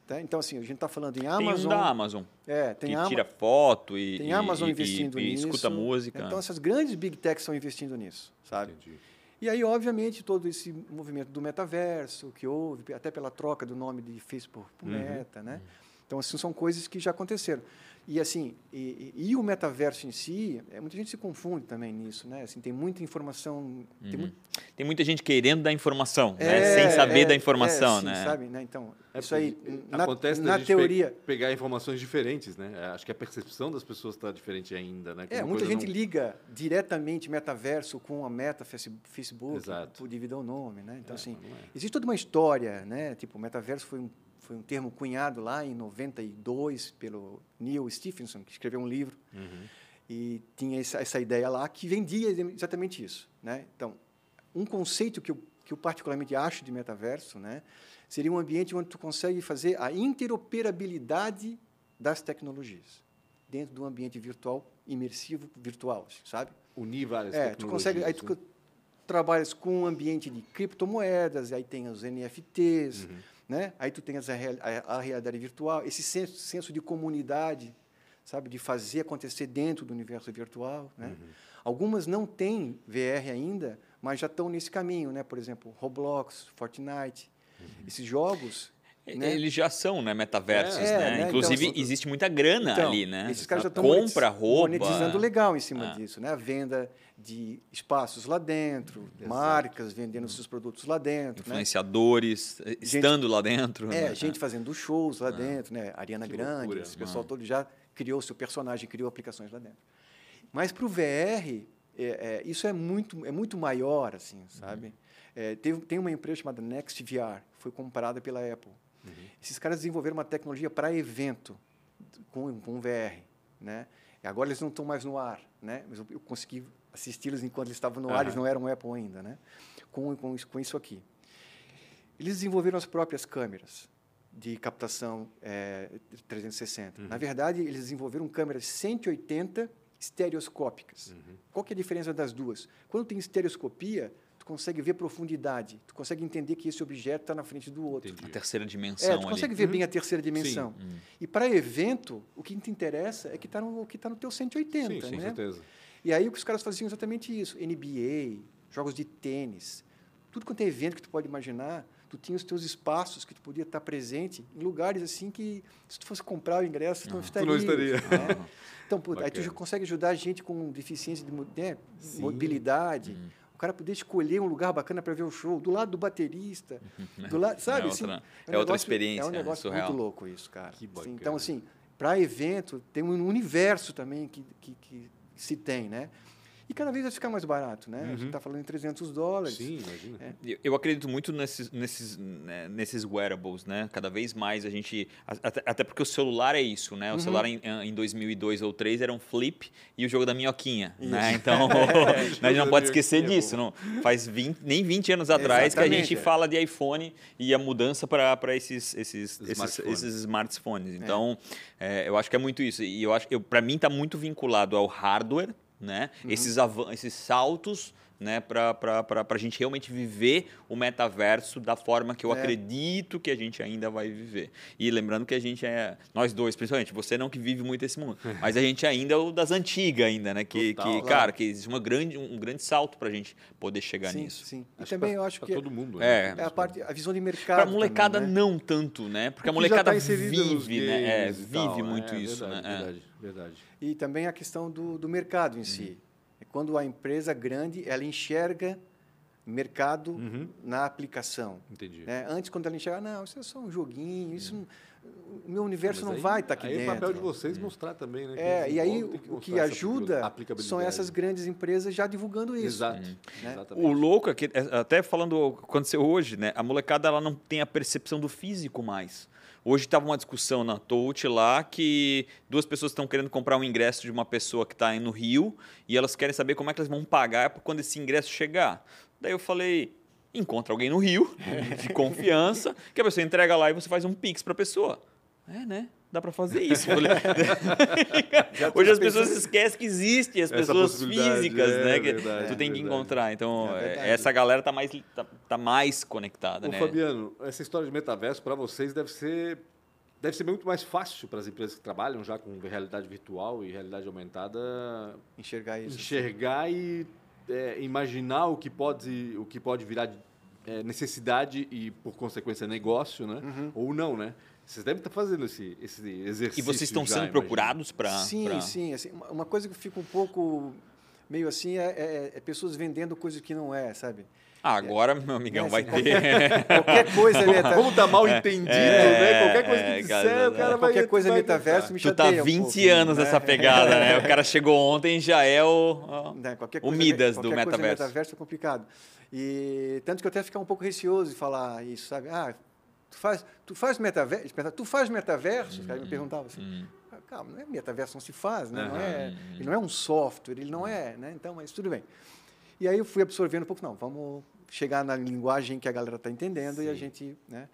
Tá? Então, assim, a gente está falando em Tem Amazon. um da Amazon, É, tem que Ama- tira foto e, tem Amazon e- investindo e, e nisso. escuta música. Então, essas grandes big techs estão investindo nisso, sabe? Entendi. E aí, obviamente, todo esse movimento do metaverso que houve, até pela troca do nome de Facebook por Uhum. Meta, né? Então, assim, são coisas que já aconteceram. E, assim, e, e- e o metaverso em si, é, muita gente se confunde também nisso, né? Assim, tem muita informação... Tem Uhum. muito, Tem muita gente querendo dar informação, né? É, sem saber é, da informação, é, sim, né? sabe? né? Então, É isso aí, na, acontece na gente teoria... pe- pegar informações diferentes, né? Acho que a percepção das pessoas está diferente ainda, né? Que É, muita gente não- liga diretamente metaverso com a meta face- Facebook, Exato. por devido ao nome, né? Então, É, assim, é. existe toda uma história, né? Tipo, o metaverso foi um, foi um termo cunhado lá em 92 pelo Neil Stephenson, que escreveu um livro Uhum. e tinha essa, essa ideia lá que vendia exatamente isso, né? Então, um conceito que eu, que eu particularmente acho de metaverso, né? Seria um ambiente onde tu consegue fazer a interoperabilidade das tecnologias dentro do ambiente virtual, imersivo virtual, sabe? Unir várias É, tu consegue, aí tu tecnologias, co- trabalhas com um ambiente de criptomoedas, aí tem os NFTs, Uhum. Né? Aí tu tem as, a, real- a- a realidade virtual, esse senso, senso de comunidade, sabe, de fazer acontecer dentro do universo virtual, né? Uhum. Algumas não têm VR ainda, mas já estão nesse caminho, né? Por exemplo, Roblox, Fortnite, Uhum. esses jogos, né? Eles já são, né, metaversos, É, né? né? Então, Inclusive, são- existe muita grana Então, ali, né? Esses caras já estão Compra, rouba. monetizando legal em cima Ah. disso, né? A venda de espaços lá dentro, Exato. marcas vendendo seus produtos lá dentro, né? Influenciadores, eh, estando lá dentro. É, né? gente fazendo shows lá dentro, né? Ariana Que Grande, loucura. esse pessoal Ah. todo já criou seu personagem, criou aplicações lá dentro. Mas para o VR, é, é, isso é muito, é muito maior, assim, sabe? É, teve, tem uma empresa chamada Next VR, que foi comprada pela Apple. Esses caras desenvolveram uma tecnologia para evento com, com VR, né? E agora eles não estão mais no ar, né? Mas eu, eu consegui assisti-los enquanto eles estavam no ar, eles não eram Apple ainda, né? Com, com, isso- com isso aqui. Eles desenvolveram as próprias câmeras de captação eh, 360. Na verdade, eles desenvolveram câmeras 180 estereoscópicas. Uhum. Qual que é a diferença das duas? Quando tem estereoscopia, tu consegue ver profundidade, tu consegue entender que esse objeto está na frente do outro. Entendi. A terceira dimensão É, tu ali. consegue ver bem a terceira dimensão. Hum. E para evento, o que te interessa é que está no, o que tá no teu 180, Sim, com né? certeza. E aí os caras faziam exatamente isso. NBA, jogos de tênis, tudo quanto é evento que tu pode imaginar, tu tinha os teus espaços que tu podia estar presente em lugares assim que se tu fosse comprar o ingresso, tu não estaria. não estaria. né? Então, pô, aí tu consegue ajudar a gente com deficiência de né, mobilidade. Hum. O cara poder escolher um lugar bacana para ver o show, do lado do baterista, do lado, sabe? É assim, outra- um é outra negócio- experiência, É um né? negócio Surreal. muito louco isso, cara. Que Assim, então, assim, para evento, tem um universo também que, que, que se tem, né? E cada vez vai ficar mais barato, né? A gente Uhum. está falando em 300 dólares. Sim, imagina. É. Eu- Eu acredito muito nesses, nesses, né, nesses wearables, né? Cada vez mais a gente... Até, até porque o celular é isso, né? O Uhum. celular em, em 2002 ou 2003 era um flip e o jogo da minhoquinha, né? Então, É, a gente não pode esquecer é disso. Não, faz 20, nem 20 anos atrás que a Exatamente, gente é. fala de iPhone e a mudança para esses, esses, esses, Smartphones. esses smartphones. Então, é, eu acho que é muito isso. E eu acho que para mim está muito vinculado ao hardware, né? Esses, avan- esses saltos né, para a gente realmente viver o metaverso da forma que eu É. acredito que a gente ainda vai viver. E lembrando que a gente é, nós dois, principalmente, você não que vive muito esse mundo, mas a gente ainda é o das antigas ainda, né? Que, Total. que Claro. cara, que existe uma grande, um grande salto para a gente poder chegar sim, nisso. sim. E Acho também pra- eu acho pra que todo mundo. É. é a parte, a visão de mercado. Para molecada também, né? não tanto, né? Porque, a Porque molecada tá vive, né? É, vive tal, muito é, isso, verdade, né? É. Verdade, verdade. E também a questão do, do mercado em si. É quando a empresa grande ela enxerga mercado Uhum. na aplicação. Entendi. né? Antes, quando ela enxerga, não, isso é só um joguinho, isso não- o meu universo Mas não aí- vai estar aqui aí dentro. é papel de vocês mostrar também, né? que É, e aí o, o que ajuda são essas grandes empresas já divulgando isso. Exato. né? Exatamente. O louco é que, é, até falando o que aconteceu hoje, né? A molecada ela não tem a percepção do físico mais. Hoje estava uma discussão na Touch lá que duas pessoas estão querendo comprar um ingresso de uma pessoa que está no Rio e elas querem saber como é que elas vão pagar quando esse ingresso chegar. Daí eu falei, encontra alguém no Rio, de confiança, que a pessoa entrega lá e você faz um pix para a pessoa. É, né? Dá para fazer isso. Hoje as pessoas esquecem que existem as pessoas físicas, é né? Que verdade, tu tem que encontrar. Então, É é, essa galera tá mais, tá, tá mais conectada, Ô, né? Fabiano, essa história de metaverso para vocês deve ser deve ser muito mais fácil para as empresas que trabalham já com realidade virtual e realidade aumentada Enxergar isso. enxergar e é, imaginar o que pode o que pode virar de, é, necessidade e por consequência negócio, né? Uhum. Ou não, né? Vocês devem estar fazendo esse, esse exercício. E vocês estão já, sendo imagino. procurados para. Sim, sim. Assim, uma- uma coisa que fica um pouco meio assim é, é- é pessoas vendendo coisas que não é, sabe? Ah, agora, meu amigão, É, vai assim, ter. Qualquer coisa é meta- Como tá mal entendido, né? Qualquer coisa é, que disser, cara, o cara vai qualquer coisa vai metaverso me tu tá chateia um 20 pouco, anos né? nessa pegada, né? O cara chegou ontem e já é o. Qualquer O Midas do qualquer coisa metaverso. metaverso é complicado. E tanto que eu até ficar um pouco receoso de falar isso, sabe? Ah, tu faz, tu faz metaverso, tu faz metaverso? Os caras me perguntavam assim. Hum. Ah, Calma, não é metaverso, não se faz, né? Não Aham. é, ele não é um software, ele não é, né? Então, mas tudo bem. E aí eu fui absorvendo um pouco, não, vamos chegar na linguagem que a galera está entendendo e a gente, né?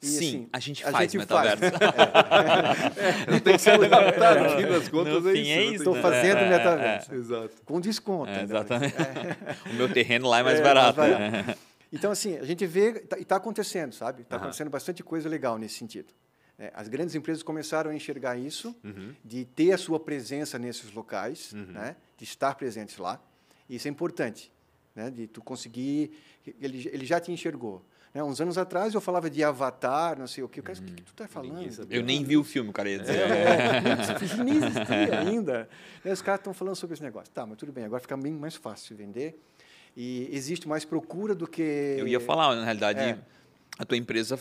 E, Sim, assim, a gente a faz gente metaverso. Tem que se adaptar no fim das contas, No é isso. é né? isso, Estou né? fazendo É, é, metaverso. Exato. Com desconto. É, né? exatamente. O meu terreno lá é mais É, barato. mais né? Então, assim, a gente vê, tá- e está acontecendo, sabe? Está Aham. acontecendo bastante coisa legal nesse sentido. É, as grandes empresas começaram a enxergar isso, Uhum. de ter a sua presença nesses locais, né? de estar presentes lá. Isso é importante, né? de tu conseguir... Ele, ele já te enxergou. Né? Uns anos atrás eu falava de avatar, não sei o quê. O cara, o que, que tu está falando? Ninguém sabia. Eu nem vi o filme, o cara ia dizer. É, putz, nem existia ainda. Os caras estão falando sobre esse negócio. Tá, mas tudo bem, agora fica bem mais fácil vender. E existe mais procura do que. Eu ia falar, na realidade, É. a tua empresa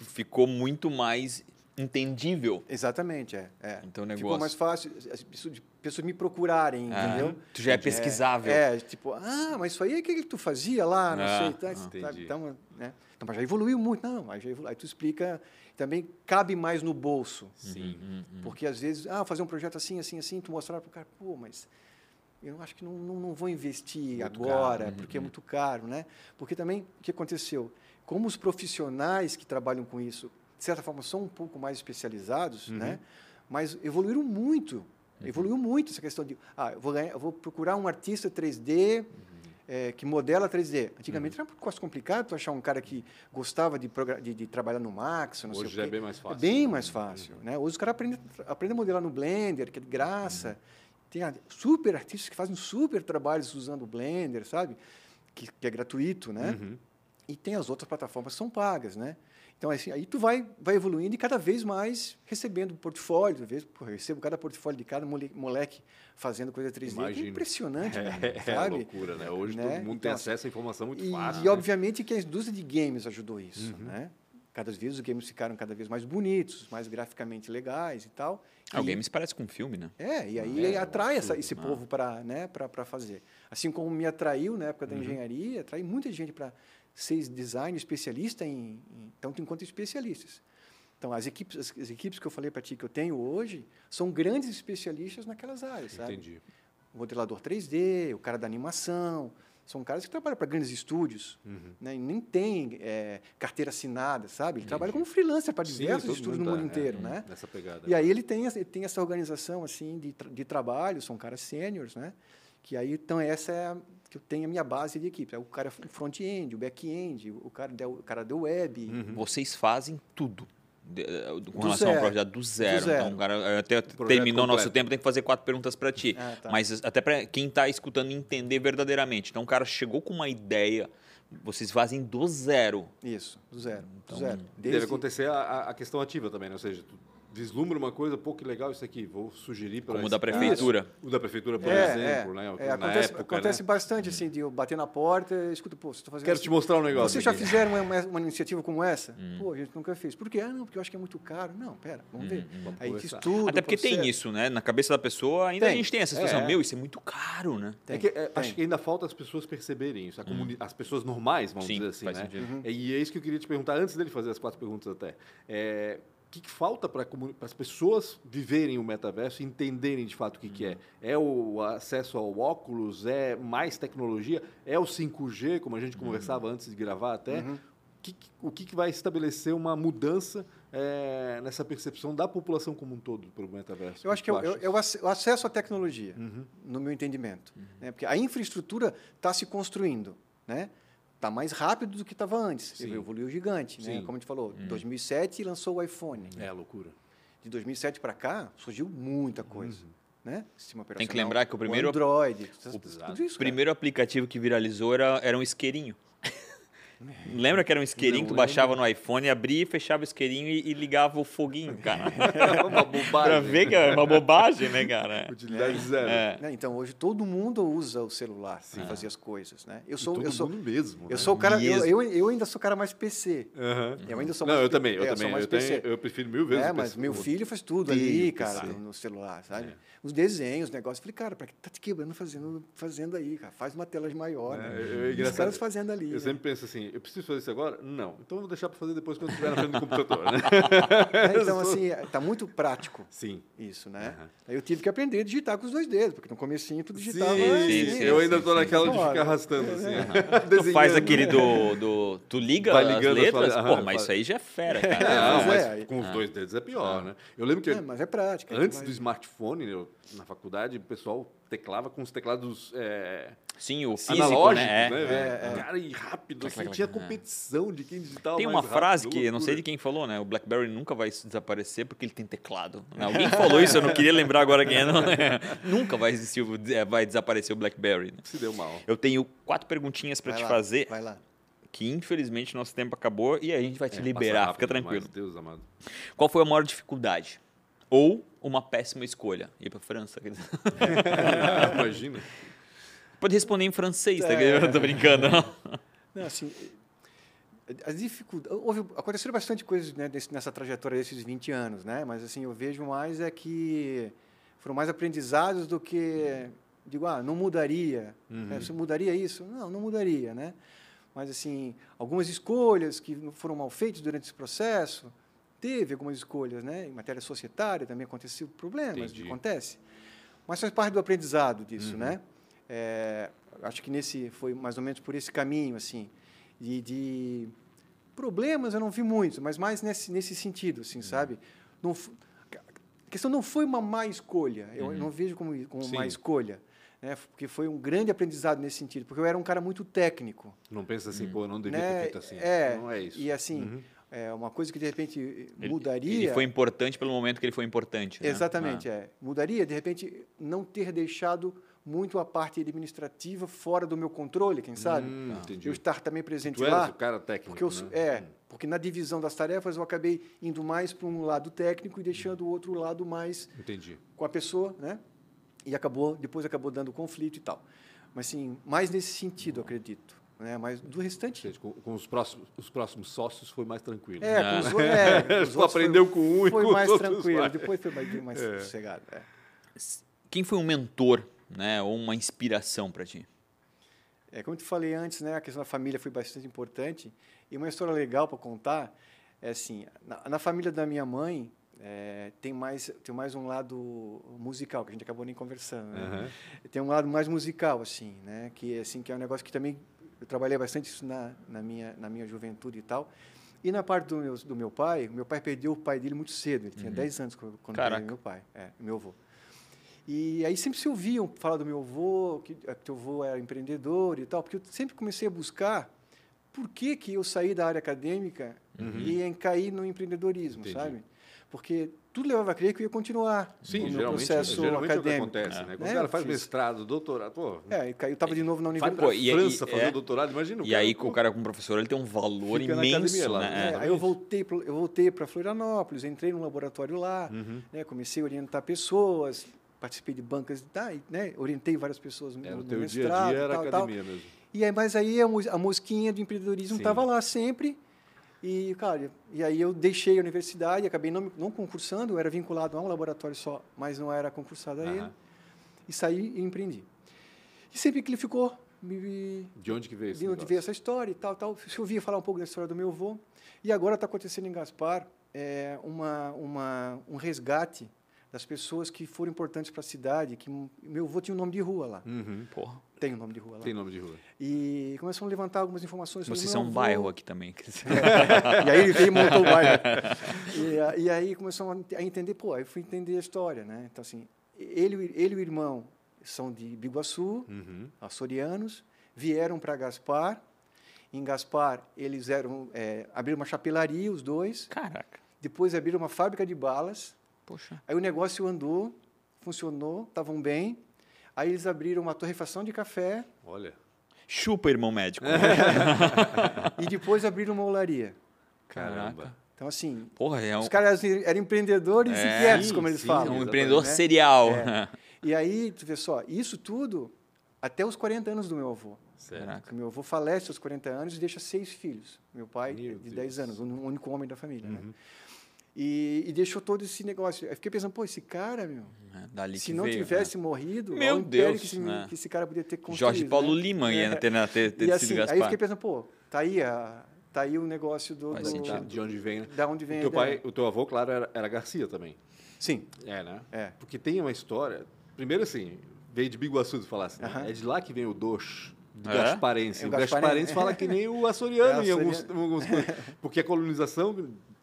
ficou muito mais entendível. Exatamente, é. é. Então, o Ficou negócio- mais fácil as pessoas, me procurarem, Ah, entendeu? Tu já é pesquisável. É, tipo, ah, mas isso aí, o que, que tu fazia lá? Não Ah, sei. Tá, entendi. sabe? Então, né? Então, mas já evoluiu muito. Não, aí, já evolu... aí tu explica. Também cabe mais no bolso. Sim. Hum, Porque às vezes, ah, fazer um projeto assim, assim, assim, tu mostrar para o cara, pô, mas eu acho que não, não, não vou investir Muito agora, caro, porque é muito caro, né? Porque também, o que aconteceu? Como os profissionais que trabalham com isso, de certa forma, são um pouco mais especializados, né? Mas evoluíram muito. Evoluiu muito essa questão de, ah, eu vou, ganhar, eu vou procurar um artista 3D eh, que modela 3D. Antigamente era um pouco mais complicado tu achar um cara que gostava de, de, de trabalhar no Max, não sei Hoje já é bem mais fácil. É bem mais fácil. Né? Hoje os caras aprendem, aprendem a modelar no Blender, que é de graça. Tem a- super artistas que fazem super trabalhos usando o Blender, sabe? Que, que é gratuito, né? Uhum. E tem as outras plataformas que são pagas, né? Então, assim, aí tu vai, vai evoluindo e cada vez mais recebendo portfólio. Às vezes, pô, eu recebo cada portfólio de cada mole- moleque fazendo coisa 3D. que Imagino. É impressionante, É, é sabe? loucura, né? Hoje Né? todo mundo tem Então, acesso à informação muito E, fácil. e né? obviamente que a indústria de games ajudou isso, Uhum. né? Cada vez os games ficaram cada vez mais bonitos, mais graficamente legais e tal. Ah, o E- Games parece com um filme, né? É, e aí É, atrai essa, esse né? povo para né, para fazer. Assim como me atraiu na época da Uhum. engenharia, atrai muita gente para ser design especialista em, em tanto enquanto especialistas. Então, as equipes, as, as equipes que eu falei para ti que eu tenho hoje são grandes especialistas naquelas áreas, sabe? Entendi. o modelador 3D, o cara da animação, são caras que trabalham para grandes estúdios, né? E nem tem é, carteira assinada, sabe? Ele trabalha como freelancer para Sim, diversos todo estúdios mundo no mundo tá, é, inteiro, né? Nessa pegada. E aí ele tem, essa- ele tem essa organização assim de, de trabalho, são caras sêniores, né? Que aí então essa é a, que eu tenho a minha base de equipe. É O cara front-end, o back-end, o cara da, o cara da web. Vocês fazem tudo. de- eh, com Do relação ao zero. projeto do zero. Do zero. Então, cara, até projeto terminou nosso tempo, tem que fazer quatro perguntas para ti. Ah, tá. Mas até para quem está escutando entender verdadeiramente. Então, o cara chegou com uma ideia, vocês fazem do zero. Isso, do zero, do Então, zero. Deve Desde- acontecer a, a- a questão ativa também, né? Ou seja, tu vislumbra uma coisa, pô, que legal isso aqui, vou sugerir para Como o da prefeitura. O da prefeitura, por É, exemplo, é, né? é, Na acontece época, acontece né? bastante assim, de eu bater na porta escuta, pô, você está fazendo Quero assim. te mostrar um negócio. Vocês já aqui. fizeram uma, uma- iniciativa como essa? Pô, a gente nunca fez. Por quê? Ah, não, porque eu acho que é muito caro. Não, pera, vamos ver. Vamos Aí conversar. estudo. Até porque tem isso, né? Na cabeça da pessoa, ainda a Tem. gente tem essa situação. É. Meu, isso é muito caro, né? É que, é, tem. acho que ainda falta as pessoas perceberem isso, a comuni- as pessoas normais, vamos Sim, dizer assim, faz né? sentido. Uhum. E é isso que eu queria te perguntar antes dele fazer as quatro perguntas até. O que, que falta para as pessoas viverem o metaverso e entenderem de fato o que, que é? É o acesso ao óculos? É mais tecnologia? É o 5G, como a gente conversava antes de gravar até? Uhum. O que, o que, que vai estabelecer uma mudança é, nessa percepção da população como um todo para o metaverso? Eu acho que é, o- é é o ace- o acesso à tecnologia, Uhum. no meu entendimento. né? Porque a infraestrutura está se construindo. Né? Está mais rápido do que estava antes. Sim. Evoluiu gigante. Né? Como a gente falou, 2007 lançou o iPhone. É loucura. De 2007 para cá, surgiu muita coisa. Né? Sistema Tem que lembrar que o primeiro- Android, o tudo isso. O primeiro aplicativo que viralizou era, era um isqueirinho. Lembra que era um isqueirinho que tu baixava no iPhone, abria e fechava o isqueirinho e, e ligava o foguinho, cara. uma bobagem. pra ver que é uma bobagem, né, cara? Utilidade zero. É. Né? Então, hoje todo mundo usa o celular para fazer as coisas. Né? Eu sou, todo eu sou, mundo mesmo. eu né? sou o cara, eu, eu, eu ainda sou o cara mais PC. Aham. Eu ainda sou Não, mais eu também, eu é, sou também. mais Eu, tenho- PC. eu prefiro mil vezes É, mas PC. meu filho faz tudo Tem ali, PC. cara, no, no celular, sabe? É. Os desenhos, os negócios. Falei, cara, pra que tá te quebrando fazendo, fazendo aí, cara? Faz uma tela maior, É, né? eu- eu- Os caras fazendo ali. Eu né? sempre penso assim, eu preciso fazer isso agora? Não. Então eu vou deixar para fazer depois quando estiver na frente do computador, né? É, então, assim, tá muito prático Sim. isso, né? Aham. Aí eu tive que aprender a digitar com os dois dedos, porque no comecinho tu digitava sim, assim, sim, né? eu ainda tô sim, naquela de sim. ficar arrastando assim. Tu desenhando. faz aquele do, do. Tu liga Vai as ligando as letras? fala- Pô, mas isso aí já é fera, cara. Não, mas é, com os dois dedos é pior, né? Eu lembro que É, mas é prática. antes do smartphone, eu, na faculdade, o pessoal teclava com os teclados é, Sim, o físico, né? né? É. velho? Cara, e rápido, assim, tinha competição de quem digitava Tem mais uma rápido, frase que eu não sei de quem falou, né? O BlackBerry nunca vai desaparecer porque ele tem teclado. Alguém falou isso, eu não queria lembrar agora quem é. Não, nunca vai existir, é, vai desaparecer o BlackBerry. né? Se deu mal. Eu tenho quatro perguntinhas para te lá, fazer, Vai lá. que infelizmente nosso tempo acabou e a gente vai te É, liberar, fica rápido tranquilo. Deus amado. Qual foi a maior dificuldade? Ou uma péssima escolha? Ir para França? quer dizer. Imagina. Pode responder em francês, tá? É. Eu tô brincando. Não, assim, as dificuldades, houve, aconteceram bastante coisas né, desse- nessa trajetória desses 20 anos, né? Mas assim, eu vejo mais é que foram mais aprendizados do que digo, ah, não mudaria, né? Você mudaria isso? Não, não mudaria, né? Mas assim, algumas escolhas que foram mal feitas durante esse processo, teve algumas escolhas, né? Em matéria societária também aconteceu problemas, Entendi. acontece. Mas faz parte do aprendizado disso, né? É, acho que nesse foi mais ou menos por esse caminho, assim, de, de problemas eu não vi muitos, mas mais nesse nesse sentido, assim, sabe? Não, a questão não foi uma má escolha, eu não vejo como como má escolha, né? Porque foi um grande aprendizado nesse sentido, porque eu era um cara muito técnico, Não pensa assim, pô, não devia né? ter feito assim. É, não é isso. E assim, Uhum. É uma coisa que de repente Ele- mudaria. Ele foi importante pelo momento que ele foi importante. né? Exatamente, Ah. é. Mudaria, de repente, não ter deixado muito a parte administrativa fora do meu controle, quem sabe? Hum, entendi. Eu estar também presente Tu lá. o cara técnico, Porque eu, né? é, porque na divisão das tarefas eu acabei indo mais para um lado técnico e deixando o outro lado mais Entendi. com a pessoa, né? E acabou, depois acabou dando conflito e tal. Mas sim, mais nesse sentido, acredito. Né? Mas do restante. Gente, com, com os, próximos, os próximos sócios foi mais tranquilo. É, com os, é, com os aprendeu foi, com um e foi com os mais outros tranquilo. Depois foi mais, mais sossegado. é. Quem foi um mentor, né? Ou uma inspiração para ti? É, como eu te falei antes, né, a questão da família foi bastante importante. E uma história legal para contar é assim, na, na família da minha mãe, é, tem mais tem mais um lado musical que a gente acabou nem conversando. Né? Aham. Tem um lado mais musical assim, né? Que assim que é um negócio que também eu trabalhei bastante isso na, na minha na minha juventude e tal. E na parte do meu, do meu pai, meu pai perdeu o pai dele muito cedo. Ele tinha 10 anos quando Caraca. perdeu meu pai, é, meu avô. E aí sempre se ouviam falar do meu avô, que que teu avô era empreendedor e tal, porque eu sempre comecei a buscar por que, que eu saí da área acadêmica e em cair no empreendedorismo, Entendi. sabe? Porque tudo levava a crer que eu ia continuar Sim, no geralmente, processo geralmente é o que acadêmico. acontece, né? Quando É, o cara faz fiz. mestrado, doutorado, pô, É, eu estava de novo na vai universidade. aí- França fazer é. doutorado, imagina E cara, aí, pô, o cara como professor, ele tem um valor imenso, academia lá, né? né? É, aí eu voltei pro- eu voltei para Florianópolis, entrei num laboratório lá, Uhum. né, comecei a orientar pessoas, participei de bancas, tá, né, orientei várias pessoas no, o no teu dia mestrado a dia era tal, tal. academia mesmo. E aí, mas aí a, a mosquinha do empreendedorismo estava lá sempre. E, cara, e aí eu deixei a universidade, acabei não, não concursando, eu era vinculado a um laboratório só, mas não era concursado a ele. E saí e empreendi. E sempre que ele ficou, me, De onde que veio esse de onde veio essa história e tal, tal. Se eu ouvia falar um pouco da história do meu avô. E agora está acontecendo em Gaspar é, uma, uma, um resgate das pessoas que foram importantes para a cidade. Que meu avô tinha um nome de rua lá. Uhum. Porra, Tem um nome de rua lá. Tem nome de rua. E começaram a levantar algumas informações sobre vocês são meu um avô. bairro aqui também. e aí ele veio e montou o bairro. E, e aí ent- a entender, pô, aí eu fui entender a história, né? Então, assim, ele, ele e o irmão são de Biguaçu, Uhum. açorianos, vieram para Gaspar. Em Gaspar, eles eram, é, abriram uma chapelaria, os dois. Caraca. Depois abriram uma fábrica de balas. Poxa. Aí o negócio andou, funcionou, estavam bem. Aí eles abriram uma torrefação de café Olha. Chupa, irmão médico. e depois abriram uma olaria. Caramba. Então, assim, Porra, é um, os caras eram empreendedores É, inquietos, como eles sim, é falam. um exatamente, empreendedor né? serial. É. E aí, tu vê só, isso tudo até os 40 anos do meu avô. Caraca. Meu avô falece aos 40 anos e deixa seis filhos. Meu pai, Meu de Deus. 10 anos, o único homem da família. Né? E, e deixou todo esse negócio. Eu fiquei pensando, pô, esse cara, meu, É, Dali se que não veio, tivesse morrido, Meu Deus, que esse, né? que esse cara podia ter né? construído. Jorge Paulo né? Lima ia É. ter, né, ter, ter E sido assim, aí eu Gaspar. fiquei pensando, pô, tá aí, a, tá aí o negócio do... Faz do-. De onde vem, né? Da onde vem O teu, pai, o teu avô, claro, era, era Garcia também. Sim, É, né? é. Porque tem uma história. Primeiro, assim, veio de Biguaçu, tu falasse. né? Aham. É de lá que vem o dox. Do É? Gasparense. É o o Gasparense. Gasparense fala que nem o açoriano É, em alguns, coisas. Porque a colonização,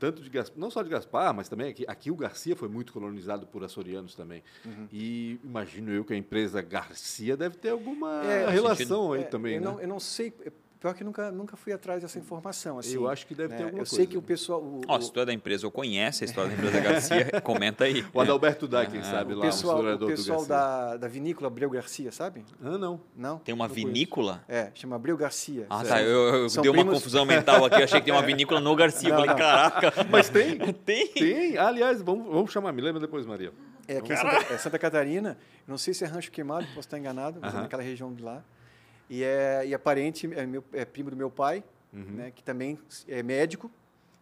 tanto de Gaspar, não só de Gaspar, mas também aqui, aqui o Garcia foi muito colonizado por açorianos também. Uhum. E imagino eu que a empresa Garcia deve ter alguma É, relação aí É, também, eu né? Não, eu não sei, pior que nunca, nunca fui atrás dessa informação. Assim, Eu acho que deve ter né? alguma Eu sei coisa. que o pessoal... O, Ó, o- se tu é da empresa ou conhece a história da empresa Garcia, comenta aí. O Adalberto Dá, quem Ah, sabe, o lá, pessoal, o o historiador pessoal da, da vinícola Abreu Garcia, sabe? Ah, não. Não? Tem uma Não conheço. vinícola? É, chama Abreu Garcia. Ah, Certo. tá. Eu, eu dei uma primos- confusão mental aqui. Eu achei que tem uma vinícola no Garcia. Eu Não, falei, não. caraca. Mas tem? Tem? Tem. Aliás, vamos, vamos chamar, me lembra depois, Maria. É aqui em Santa, é Santa Catarina. Eu não sei se é Rancho Queimado, posso estar enganado, mas é Aham. naquela região de lá. E é, e é parente, é, meu, é primo do meu pai, Uhum. né, que também é médico,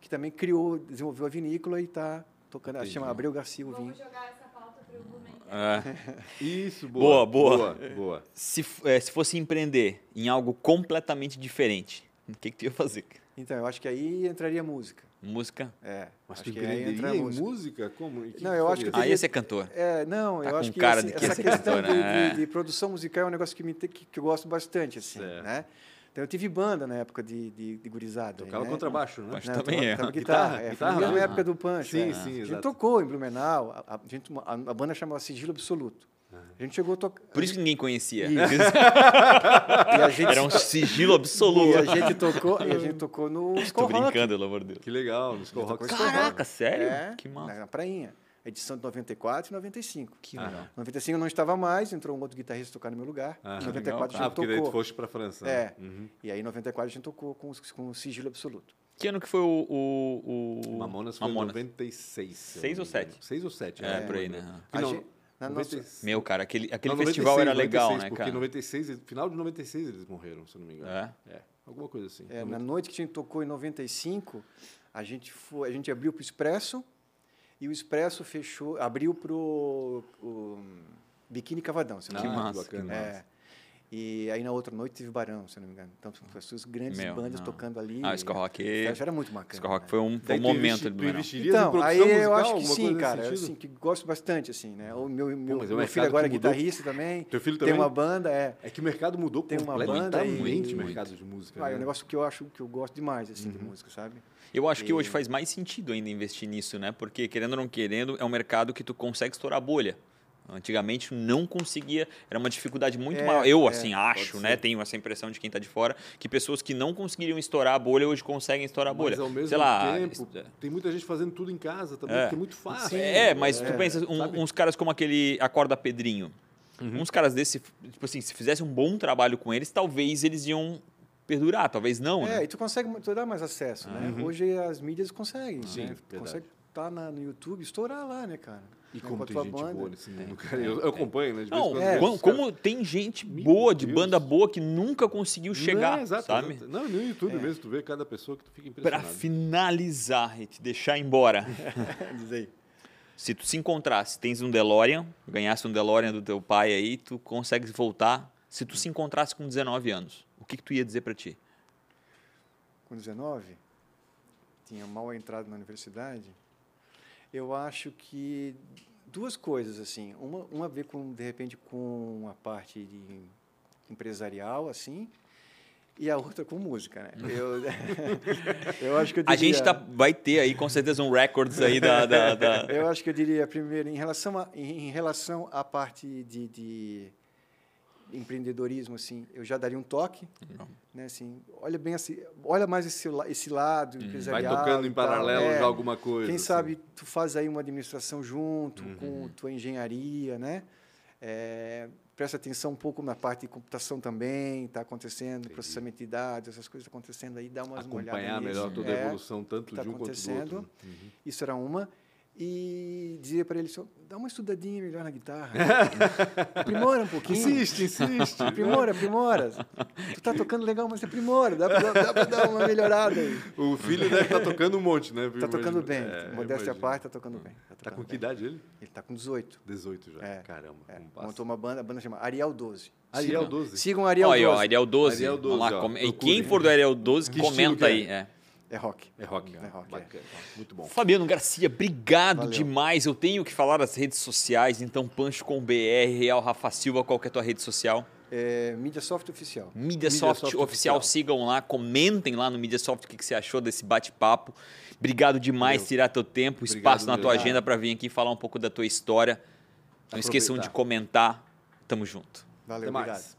que também criou, desenvolveu a vinícola e está tocando. Entendi. chama Abreu Garcia o vinho. Vamos jogar essa pauta pro Blumenau. É. Isso, Boa, boa. boa. Boa, boa. Se, é, se fosse empreender em algo completamente diferente, o que, que tu ia fazer? Então, eu acho que aí entraria música. Música? É, Mas acho tu aí empreenderia em música. música? Como? Que Não, eu acho que faria? Ah, ia ser cantor. É, não, Tá eu acho que cara assim, de que essa questão cantora, de, né? de- de produção musical é um negócio que, me, que, que eu gosto bastante, assim, Certo. né? Então, eu tive banda na época de, de, de gurizada. Tocava né? contrabaixo, né? Mas Não, também é. tocava Guitarra, guitarra, é, guitarra, foi na mesma época do Punch. Sim, é. sim, A gente exato. tocou em Blumenau, a, a gente, a, a banda chamava Sigilo Absoluto. A gente chegou a tocar... Por isso que ninguém conhecia. E a gente, Era um sigilo e absoluto. a gente tocou, e a gente tocou no Rock. brincando, pelo amor de Deus. Que legal, no Skull Rock. Tocou Caraca, sério? É, Que massa. na, na prainha. Edição de 94 e 95. Que Ah. legal. 95 eu não estava mais, entrou um outro guitarrista tocar no meu lugar. Ah, Em legal, 94 a Ah, gente porque daí tu tocou. foste pra França. né? É. Uhum. E aí em 94 a gente tocou com, com o sigilo absoluto. Que ano que foi o. o, o... Mamonas foi em Mamonas. 96. se eu Seis não ou me engano. sete? Seis ou sete. É, né? por aí, né? Que A não, gente- na nossa- 96. Meu, cara, aquele, aquele Não, festival 96, era legal, 96, né, porque cara? em 96, final de 96 eles morreram, se eu não me engano. É? É, alguma coisa assim. É, na noite que a gente tocou em 95, a gente, foi, a gente abriu para o Expresso e o Expresso fechou, abriu para o Biquíni Cavadão. Se não Que me engano. massa, que massa. É. E aí na outra noite teve Barão, se eu não me engano. Então, as suas grandes Meu, bandas não. tocando ali. Ah, o Ska Rock- A festa era muito bacana. Ska Rock né? foi um, foi um momento do em Então, aí musical, eu acho que sim, cara. sentido? Assim, que gosto bastante, assim, né? O meu, meu, mas é um meu filho agora é mudou. guitarrista também. Teu filho Tem também? uma banda, é. É que o mercado mudou Tem uma banda completamente e- o mercado de música. Ah, é um negócio que eu acho que eu gosto demais, assim, Uhum. de música, sabe? Eu acho que hoje faz mais sentido ainda investir nisso, né? Porque, querendo ou não querendo, é um mercado que tu consegue estourar a bolha. Antigamente não conseguia, era uma dificuldade muito É, maior. Eu, é, assim, acho, ser. né? Tenho essa impressão de quem está de fora, que pessoas que não conseguiriam estourar a bolha hoje conseguem estourar a bolha. Mas ao mesmo Sei lá. tempo, isso- tem muita gente fazendo tudo em casa também, É. porque é muito fácil. É, mas tu É, pensa, um-? Uhum. uns caras como aquele Acorda Pedrinho. Uns caras desse, tipo assim, se fizesse um bom trabalho com eles, talvez eles iam perdurar, talvez não, É, né? e tu consegue tu dá mais acesso, né? Hoje as mídias conseguem, Sim, né? verdade. Consegue estar no YouTube, estourar lá, né, cara? E Né, como com a tem gente banda. boa nesse mundo, cara. Eu, eu acompanho, né? De vez em Não, quando é, como, tem gente boa, de Deus. banda boa, que nunca conseguiu chegar, Não, exato, sabe? exato. Não, no YouTube É. mesmo, tu vê cada pessoa que tu fica Para impressionado. finalizar e te deixar embora, Diz aí. se tu se encontrasse, tens um DeLorean, ganhasse um DeLorean do teu pai aí, tu consegues voltar. Se tu se encontrasse com 19 anos, o que, que tu ia dizer para ti? Com 19, tinha mal entrado na universidade. Eu acho que duas coisas assim, uma, uma a ver com de repente com a parte de empresarial assim, e a outra com música, né? Eu, eu acho que eu A diria, gente tá, vai ter aí com certeza um records aí da. da- da- Eu acho que eu diria primeiro em relação a, em relação à parte de, de empreendedorismo assim, eu já daria um toque, né? Assim, olha bem assim, olha mais esse esse lado Vai empresarial. tocando em e tal, paralelo é. já alguma coisa. Quem assim. sabe tu faz aí uma administração junto Uhum. com tua engenharia, né? É, presta atenção um pouco na parte de computação também, está acontecendo, Entendi. processamento de dados, essas coisas acontecendo aí, dá umas Acompanhar nisso. melhor toda a É, evolução, tanto tá de um quanto do outro. Uhum. Isso era uma. E dizia para ele, só, dá uma estudadinha melhor na guitarra. aprimora um pouquinho. Insiste, insiste. Aprimora, aprimora. Tu tá tocando legal, mas aprimora. Dá para dá pra dar uma melhorada aí. o filho deve estar tocando um monte, né? Tá tocando bem. É, Modéstia à parte, tá tocando bem. Tá, Tá com que bem. idade ele? Ele tá com 18. 18 já. É, Caramba, É, montou uma banda, a banda chama Ariel 12. Ariel Sigam- 12. Sigam Ariel Olha, 12. ó, Ariel 12. Ariel 12, Vamos lá, ó, come- E quem for do Ariel 12, Que comenta que é? aí. é. É rock. É rock. É rock, é. Muito bom. Fabiano Garcia, obrigado Valeu. demais. Eu tenho que falar das redes sociais, então Pancho com BR, Real Rafa Silva, qual que é a tua rede social? É, Mediasoft Oficial. Mediasoft, Mediasoft oficial, Oficial. sigam lá, comentem lá no Mediasoft o que, que você achou desse bate-papo. Obrigado demais Valeu. tirar teu tempo, Obrigado espaço na tua mesmo. agenda para vir aqui falar um pouco da tua história. Não esqueçam de Aproveitar. comentar. Tamo junto. Valeu, Até mais. obrigado.